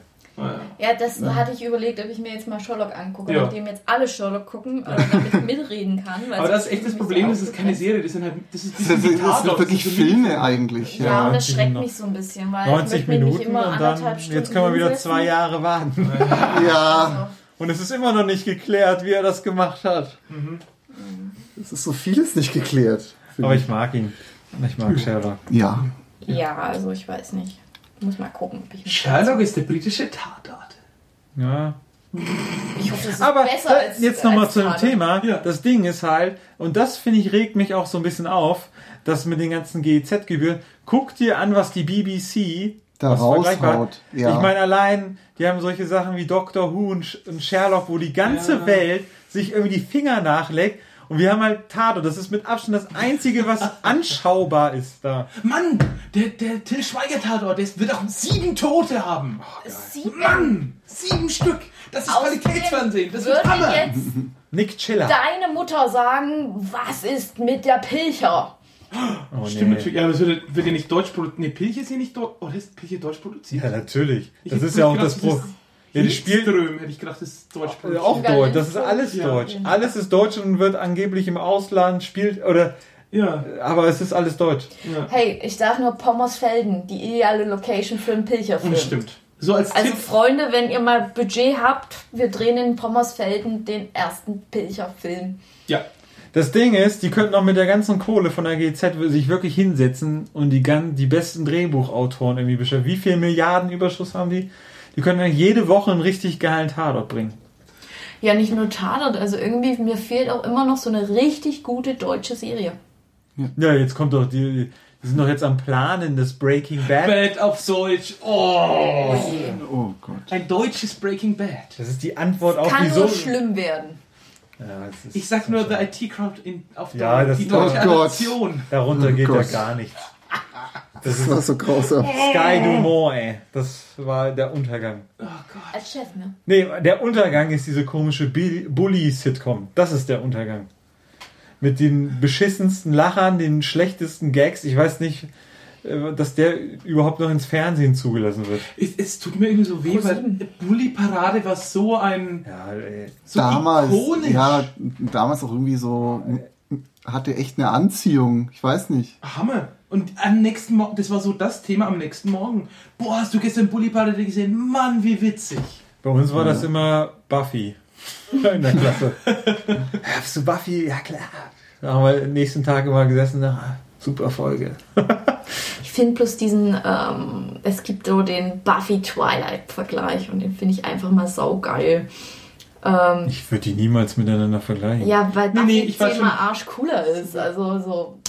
E: Ja, das hatte ich überlegt, ob ich mir jetzt mal Sherlock angucke,
C: Ja.
E: nachdem jetzt alle Sherlock gucken, damit ich mitreden kann. weil
C: Aber das ist echt das Problem, das ist keine. Serie, das sind halt, das ist,
D: das, sind- das sind wirklich
C: das sind
D: Filme eigentlich.
E: Ja,
D: Ja.
E: und das
B: 90
E: schreckt mich so ein bisschen, weil
B: 90
E: ich möchte mich nicht
B: Minuten
E: immer
B: und dann,
E: anderthalb Stunden
B: jetzt können wir wieder zwei Jahre warten.
D: ja,
B: Und es ist immer noch nicht geklärt, wie er das gemacht hat.
D: es ist so vieles nicht geklärt.
B: Aber ich mag ihn. Ich mag Sherlock.
D: Ja.
E: Ja, also ich weiß nicht. Ich muss mal gucken, ob ich mich
C: Sherlock ist der britische Tatort.
B: Ja.
E: Ich hoffe, das ist
B: Aber
E: besser
B: da-
E: als
B: jetzt nochmal zu dem. Thema.
C: Ja.
B: Das Ding ist halt, und das finde ich regt mich auch so ein bisschen auf, dass mit den ganzen GEZ-Gebühren, guck dir an, was die BBC
D: Da raushaut. Ja.
B: Ich meine, allein, die haben solche Sachen wie Doctor Who und Sh- und Sherlock, wo die ganze
C: Ja.
B: Welt sich irgendwie die Finger nachlegt. Und wir haben halt Tatort. Das ist mit Abstand das Einzige, was anschaubar ist da.
C: Mann, der, der Till Schweiger Tatort, der wird auch sieben Tote haben.
E: Sieben
C: Mann, sieben Stück. Das ist
E: Außerdem
C: Qualitätsfernsehen. Das
E: würde
C: Hammer.
E: jetzt
B: Nick Chiller.
E: deine Mutter sagen, was ist mit der Pilcher?
B: Oh,
C: Stimmt natürlich. Ja, aber es wird, wird ja nicht deutsch produziert. Ne, Pilche ist ja nicht deutsch. Oder ist Pilche deutsch produziert?
B: Ja, natürlich.
C: Ich
B: Das ist ja auch
C: gedacht,
B: das Pro.
C: ist
B: Ja, die spielt
C: Hildström, hätte ich gedacht, das ist deutsch produziert.
B: auch
E: Sogar
B: deutsch. Das ist alles
C: Ja.
B: deutsch. Alles ist deutsch und wird angeblich im Ausland spielt oder.
C: Ja,
B: Aber es ist alles deutsch.
C: ja.
E: Hey, ich sag nur Pommersfelden, die ideale Location für einen Pilcherfilm.
C: Das stimmt. So als
E: Also
C: Tipp.
E: Freunde, wenn ihr mal Budget habt, wir drehen in Pommersfelden den ersten Pilcherfilm.
C: Ja.
B: Das Ding ist, die könnten auch mit der ganzen Kohle von der GZ sich wirklich hinsetzen und die, gan- die besten Drehbuchautoren irgendwie beschäftigen. Wie viel Milliarden Überschuss haben die? Die können dann jede Woche einen richtig geilen Tatort bringen.
E: Ja, nicht nur Tatort, also irgendwie, mir fehlt auch immer noch so eine richtig gute deutsche Serie.
B: Ja, jetzt kommt doch die, die sind doch jetzt am Planen des Breaking Bad.
C: Bad auf Deutsch. Oh.
D: Oh Gott.
C: Ein deutsches Breaking Bad.
B: Das ist die Antwort auf
E: Kann
B: wieso.
E: nur schlimm werden.
B: Ja,
C: Ich sag nur The IT-Crowd in- auf
B: Ja, das-
C: die deutsche
D: Oh.
C: Adaption.
B: Darunter
D: Oh
B: geht
D: Gott.
B: ja gar nichts. Das
D: Das
B: ist
D: war so grausam.
B: Sky Dumont, ey. Das war der Untergang.
C: Oh Gott.
E: Als Chef, ne?
B: Nee, der Untergang ist diese komische Bully-Sitcom. Das ist der Untergang. Mit den beschissensten Lachern, den schlechtesten Gags. Ich weiß nicht, äh, dass der überhaupt noch ins Fernsehen zugelassen wird.
C: Es, es tut mir irgendwie so weh, weil. Bully Parade war so ein
B: Ja, ey.
C: so
D: damals,
C: ikonisch.
D: ja, damals auch irgendwie so, hatte echt eine Anziehung. Ich weiß nicht.
C: Hammer. Und am nächsten Morgen, das war so das Thema am nächsten Morgen. Boah, hast du gestern Bully Parade gesehen? Mann, wie witzig.
B: Bei uns war das immer Buffy. In der Klasse. Hast du Buffy? Ja, klar. Da haben wir am nächsten Tag immer gesessen. Ah, super Folge.
E: Ich finde bloß diesen, ähm, es gibt so den Buffy-Twilight-Vergleich und den finde ich einfach mal saugeil. Ähm,
B: Ich würde die niemals miteinander vergleichen.
E: ja, weil
C: Nee,
E: Buffy
C: nee, ich
E: zehnmal
C: schon-
E: Arsch cooler ist. Also so.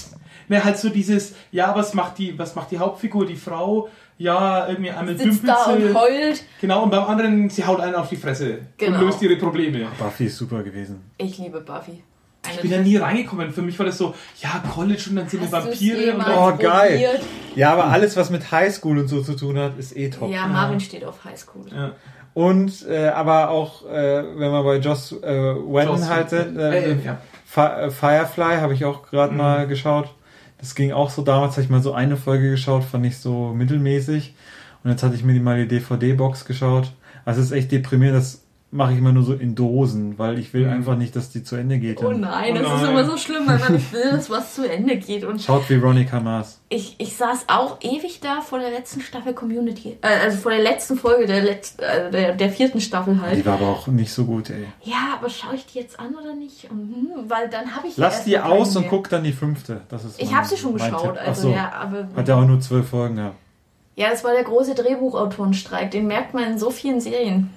C: Na, halt so dieses, ja, was macht die, was macht die Hauptfigur, die Frau? Ja, irgendwie einmal
E: Sitzt
C: dümpelt
E: da und
C: sie.
E: heult.
C: Genau, und beim anderen, sie haut einen auf die Fresse
E: Genau.
C: und löst ihre Probleme.
B: Buffy ist super gewesen.
E: Ich liebe Buffy.
C: Ich bin ja nie reingekommen. Für mich war das so, ja, College und dann sind wir Vampire und
B: Oh, geil.
E: probiert?
B: Ja, aber alles, was mit Highschool und so zu tun hat, ist eh top.
E: Ja, Marvin steht auf Highschool.
C: ja.
B: Und äh, aber auch, äh, wenn man bei Joss äh, Whedon halt äh,
C: Äh, ja.
B: Äh, Firefly habe ich auch gerade
C: Mhm.
B: mal geschaut. Das ging auch so damals, habe ich mal so eine Folge geschaut, fand ich so mittelmäßig. Und jetzt hatte ich mir die mal die DVD-Box geschaut. Also es ist echt deprimierend, dass mache ich immer nur so in Dosen, weil ich will einfach nicht, dass die zu Ende geht.
E: Oh nein,
C: Oh
E: das ist
C: nein.
E: immer so schlimm, weil man nicht will, dass was zu Ende geht. Und
B: Schaut Veronica Mars.
E: ich, ich saß auch ewig da vor der letzten Staffel Community. Äh, also vor der letzten Folge der, Letz-, äh, der, der vierten Staffel halt.
B: Die war aber auch nicht so gut, ey.
E: Ja, aber schaue ich die jetzt an oder nicht? Und, hm, weil dann habe ich ja
B: Lass die aus und
E: mehr.
B: guck dann die fünfte. Das ist
E: Ich habe sie schon geschaut, also
B: so.
E: ja, aber
B: Hat ja auch nur zwölf Folgen gehabt.
E: ja, das war der große Drehbuchautorenstreik. Den merkt man in so vielen Serien.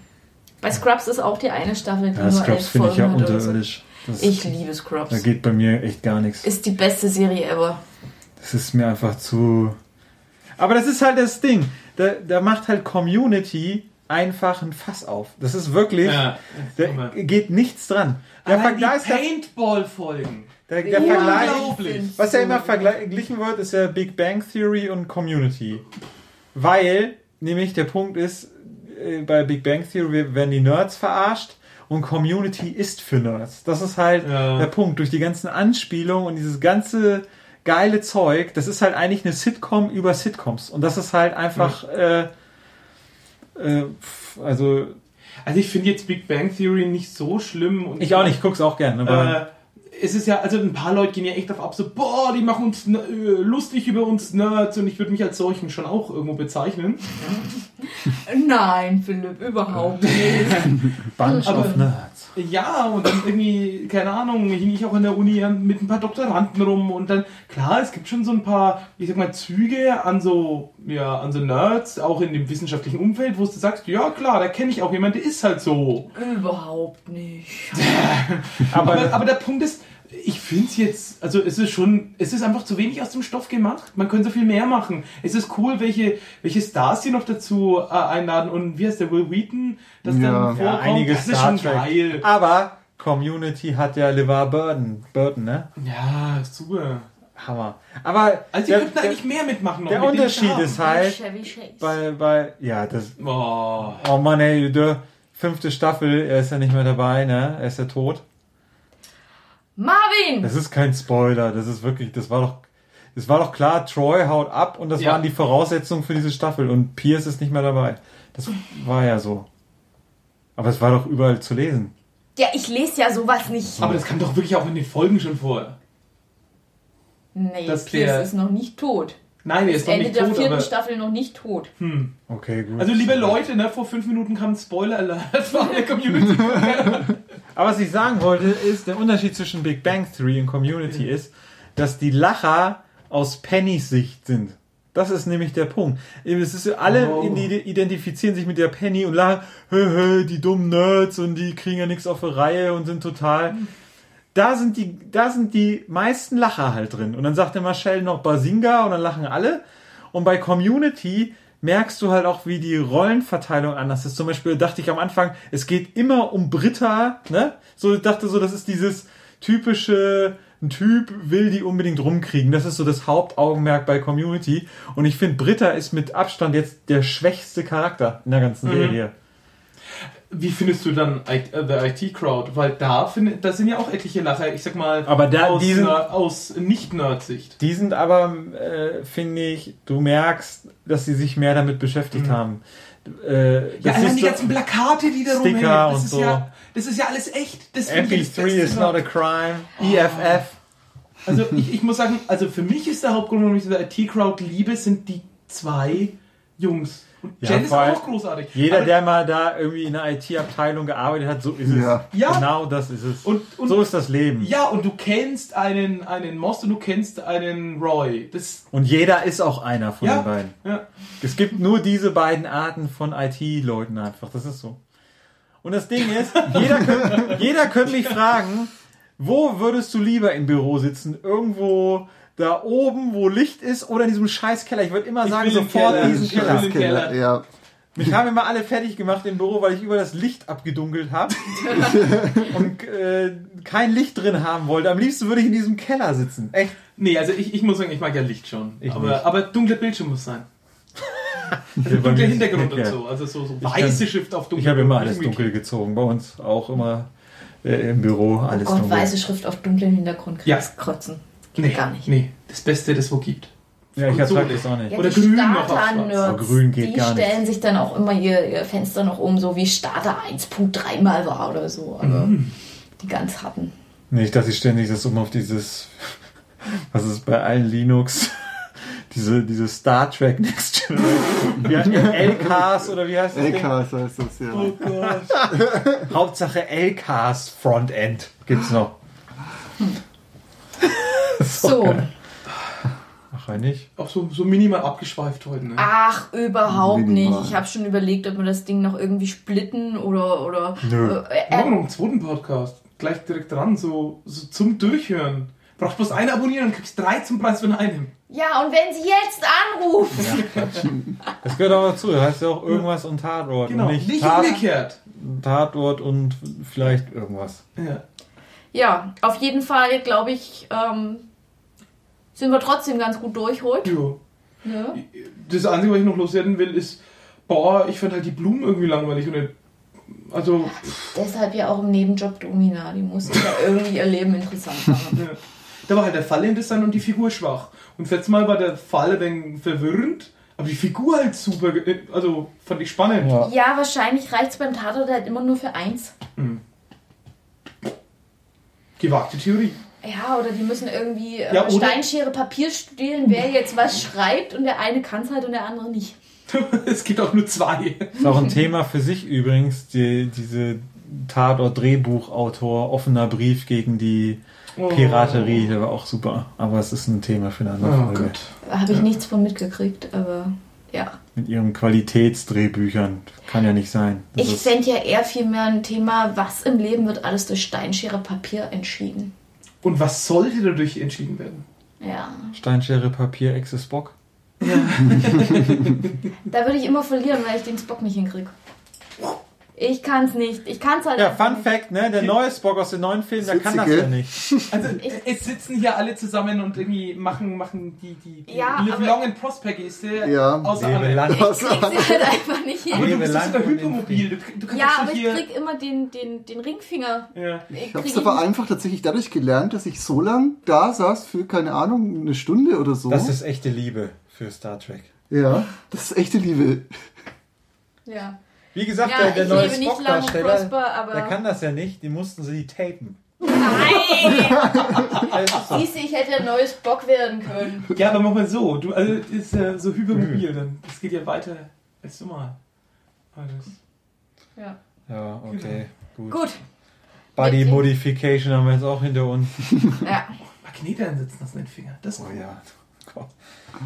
E: Bei Scrubs ist auch die eine Staffel, die
B: Ja,
E: nur
B: Scrubs finde ich ja
E: so.
B: unterirdisch. Das,
E: Ich liebe Scrubs.
B: da geht bei mir echt gar nichts.
E: Ist die beste Serie ever.
B: Das ist mir einfach zu. Aber das ist halt das Ding. Da, da macht halt Community einfach ein Fass auf. Das ist wirklich.
C: Ja,
B: Da geht nichts dran. Der
C: die
B: Vergleich, der,
C: Paintball-Folgen.
B: der, der Vergleich,
C: Unglaublich.
B: was ja immer verglichen wird, ist ja Big Bang Theory und Community. Weil, nämlich der Punkt ist, bei Big Bang Theory werden die Nerds verarscht und Community ist für Nerds. Das ist halt
C: Ja.
B: der Punkt. Durch die ganzen Anspielungen und dieses ganze geile Zeug, das ist halt eigentlich eine Sitcom über Sitcoms. Und das ist halt einfach, äh, äh, pf, also
C: Also ich finde jetzt Big Bang Theory nicht so schlimm. Und
B: ich auch nicht, ich guck's auch gern. Aber
C: Äh, es ist ja, also ein paar Leute gehen ja echt auf ab, so, boah, die machen uns äh, lustig über uns Nerds und ich würde mich als solchen schon auch irgendwo bezeichnen.
E: Nein, Philipp, überhaupt nicht.
B: Bunch
C: aber-
B: of Nerds.
C: Ja, und dann irgendwie, keine Ahnung, hing ich auch an der Uni mit ein paar Doktoranden rum und dann, klar, es gibt schon so ein paar, ich sag mal, Züge an so, ja, an so Nerds, auch in dem wissenschaftlichen Umfeld, wo du sagst, ja klar, da kenne ich auch jemanden, der ist halt so.
E: überhaupt nicht.
B: Aber,
C: aber der Punkt ist, ich finde es jetzt, also es ist schon, es ist einfach zu wenig aus dem Stoff gemacht. Man könnte so viel mehr machen. Es ist cool, welche, welche Stars sie noch dazu äh, einladen und wie heißt der Will Wheaton, das
D: Ja.
C: dann
B: ja,
C: vorkommt.
B: einige
C: das ist
B: Star
C: schon
B: Trek.
C: geil.
B: Aber Community hat ja LeVar Burton, Burton, ne?
C: Ja, super.
B: Hammer. Aber
C: Also sie
B: der,
C: könnten
B: der,
C: eigentlich mehr mitmachen noch.
B: der
C: mit
B: Unterschied ist halt bei, bei, ja, das,
C: Oh.
B: oh Mann, ey, der fünfte Staffel, er ist ja nicht mehr dabei, ne? Er ist ja tot.
E: Marvin!
B: Das ist kein Spoiler, das ist wirklich, das war doch, das war doch klar, Troy haut ab und das
C: Ja.
B: waren die Voraussetzungen für diese Staffel und Pierce ist nicht mehr dabei. Das war ja so. Aber es war doch überall zu lesen.
E: Ja, ich lese ja sowas nicht.
C: Aber das kam doch wirklich auch in den Folgen schon vor.
E: Nee, Pierce ist noch nicht tot.
C: Nein, er ist noch
E: Ende
C: nicht
E: der
C: tot,
E: vierten
C: aber...
E: Staffel noch nicht tot.
B: Okay, gut.
C: Also liebe Leute, ne, vor fünf Minuten kam ein Spoiler-Alert von der Community.
B: Aber was ich sagen wollte, ist, der Unterschied zwischen Big Bang Theory und Community ist, dass die Lacher aus Pennys Sicht sind. Das ist nämlich der Punkt. Es ist alle
C: Oh.
B: identifizieren sich mit der Penny und lachen, hö, hö, die dummen Nerds und die kriegen ja nichts auf die Reihe und sind total. Da sind die, da sind die meisten Lacher halt drin. Und dann sagt der Marcel noch Basinga und dann lachen alle. Und bei Community merkst du halt auch, wie die Rollenverteilung anders ist. Zum Beispiel dachte ich am Anfang, es geht immer um Britta, ne? So ich dachte so, das ist dieses typische, ein Typ will die unbedingt rumkriegen. Das ist so das Hauptaugenmerk bei Community. Und ich finde, Britta ist mit Abstand jetzt der schwächste Charakter in der ganzen Serie.
C: Wie findest du dann I äh, The IT Crowd? Weil da, find, da sind ja auch etliche Lacher, ich sag mal,
B: Aber da-
C: aus,
B: sind-
C: aus Nicht-Nerd-Sicht.
B: Die sind aber, äh, finde ich, du merkst, dass sie sich mehr damit beschäftigt haben. Äh,
C: Ja,
B: das
C: allein die
B: so-
C: ganzen Plakate, die da rumhängen. Das
B: und
C: ist
B: so.
C: ja, das ist ja alles echt. Das find ich das
B: MP3
C: Beste
B: is not a crime. E EFF.
C: Also ich, ich muss sagen, also für mich ist der Hauptgrund, warum ich The IT Crowd liebe, sind die zwei Jungs. Und
B: Ja,
C: Jen ist auch großartig.
B: Jeder,
C: Aber-
B: der mal da irgendwie in einer IT-Abteilung gearbeitet hat, so ist es.
D: Ja.
C: Ja.
B: Genau das ist es.
C: Und- und-
B: so ist das Leben.
C: Ja, und du kennst einen, einen Moss und du kennst einen Roy. Das,
B: Und jeder ist auch einer von
C: Ja.
B: den beiden.
C: ja.
B: Es gibt nur diese beiden Arten von IT-Leuten einfach. Das ist so. Und das Ding ist, jeder könnte, jeder könnte mich fragen, wo würdest du lieber im Büro sitzen? Irgendwo da oben, wo Licht ist, oder in diesem scheiß Keller? Ich würde immer
C: Ich
B: sagen, sofort
C: Keller.
B: diesen Keller.
C: Keller.
D: Ja.
B: Mich haben immer alle fertig gemacht im Büro, weil ich über das Licht abgedunkelt habe und äh, kein Licht drin haben wollte. Am liebsten würde ich in diesem Keller sitzen. Echt.
C: Nee, also ich, ich muss sagen, ich mag ja Licht schon.
B: Ich
C: aber,
B: nicht.
C: aber dunkler Bildschirm muss sein.
B: Mir
C: Dunkler Hintergrund
B: ja.
C: und so. Also so, so
B: kann-
C: weiße Schrift auf dunkel.
B: Ich habe immer alles dunkel gezogen. Bei uns auch immer äh, im Büro alles
E: Oh Gott,
B: dunkel.
E: weiße Schrift auf dunklem Hintergrund
C: Ja.
E: kriegst kotzen. Geht
C: Nee,
E: gar nicht.
C: nee, das Beste, das wo gibt.
B: Ja, ich
C: Konsole.
B: ertrag das auch nicht.
E: Ja,
C: Oder
E: die
C: grün noch auf
B: Oh, grün geht
E: die
B: gar nicht.
E: stellen sich dann auch immer ihr, ihr Fenster noch um, so wie Starter 1.3 mal war oder so. Aber
B: Mhm.
E: die ganz hatten.
B: Nicht, dass ich ständig das um auf dieses, was ist bei allen Linux, diese, diese Star Trek Next Generation, wie heißt LKs oder wie heißt das?
D: LKs heißt das, ja.
C: Oh Gott.
B: Hauptsache LKs Frontend gibt's noch.
E: So.
B: Ach, eigentlich?
C: Auch so, so minimal abgeschweift heute, ne?
E: Ach, überhaupt
D: Minimal.
E: nicht. Ich habe schon überlegt, ob wir das Ding noch irgendwie splitten oder. oder
B: Nö.
E: Äh,
C: Morgen
E: äh,
C: noch einen zweiten Podcast. Gleich direkt dran, so, so zum Durchhören. Brauchst bloß einen abonnieren und kriegst drei zum Preis von einem.
E: ja, und wenn sie jetzt anruft.
B: Das gehört auch dazu. Das heißt ja auch irgendwas und Tatort.
C: Genau,
B: Und
C: nicht,
B: nicht, Tat,
C: umgekehrt.
B: Tatort und vielleicht irgendwas.
C: Ja.
E: Ja, auf jeden Fall, glaube ich, ähm, sind wir trotzdem ganz gut durch heute.
C: Jo.
E: Ne?
C: Das Einzige, was ich noch loswerden will, ist, boah, ich fand halt die Blumen irgendwie langweilig. Und nicht- also,
E: Deshalb ja auch im Nebenjob Domina. Die muss ja irgendwie ihr Leben interessant machen.
C: ja. da war halt der Fall interessant und die Figur schwach. Und letztes Mal war der Fall ein wenig verwirrend, aber die Figur halt super, also fand ich spannend.
B: Ja.
E: Ja, wahrscheinlich reicht es beim Tatort halt immer nur für eins.
C: Gewagte Theorie.
E: Ja, oder die müssen irgendwie äh,
C: Ja,
E: Steinschere Papier studieren, wer jetzt was schreibt und der eine kann es halt und der andere nicht.
C: es gibt auch nur zwei.
B: Ist auch ein Thema für sich übrigens, die, diese Tatort-Drehbuchautor, offener Brief gegen die Piraterie, der war auch super. Aber es ist ein Thema für eine andere
C: Oh
B: Folge.
C: Gott.
E: Da habe ich nichts von mitgekriegt, aber ja.
B: Mit ihren Qualitätsdrehbüchern. Kann ja nicht sein. Das
E: Ich fände ja eher vielmehr ein Thema, was im Leben wird alles durch Steinschere Papier entschieden.
C: Und was sollte dadurch entschieden werden?
E: Ja.
B: Steinschere, Papier, Exe Spock.
E: Da würde ich immer verlieren, weil ich den Spock nicht hinkriege. Ich kann's nicht. Ich kann's halt
B: Ja, Fun
E: nicht.
B: Fact, ne? Der neue Spock aus den neuen Filmen, der kann das ja nicht.
C: Also, es sitzen hier alle zusammen und irgendwie machen, machen die, die, die
E: Ja,
C: Live
E: aber-
C: Long and Prosper Geste
D: Ja.
C: außer
B: Lebe lang.
E: Ich krieg sie halt einfach nicht hin.
C: Aber du bist
B: in
C: Hypermobil. Du, du kannst
E: Ja, aber ich
C: hier...
E: krieg immer den, den, den Ringfinger.
C: ja.
E: Ich
D: Ich es aber einfach tatsächlich dadurch gelernt, dass ich so lang da saß für, keine Ahnung, eine Stunde oder so.
B: Das ist echte Liebe für Star Trek.
D: ja, das ist echte Liebe.
E: Ja,
B: Wie gesagt,
E: ja
B: der, der neue Spock-Darsteller, der kann das ja nicht. Die mussten sie tapen.
E: Nein! Siehst du, ich hätte ein neues Bock werden können.
C: ja, aber mach mal so. Du, also, das ist ja so hypermobil. Dann, das geht ja weiter als normal. Alles.
E: Ja.
B: Ja, okay. Gut.
E: Gut.
B: Body Modification haben wir jetzt auch hinter uns.
E: Ja.
C: Magnete einsetzen lassen den Finger. Das ist
B: Oh
C: cool.
B: ja. Gott.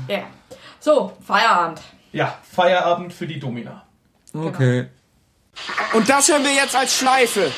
E: ja. So, Feierabend.
C: Ja, Feierabend für die Domina.
B: Okay.
A: Und das hören wir jetzt als Schleife.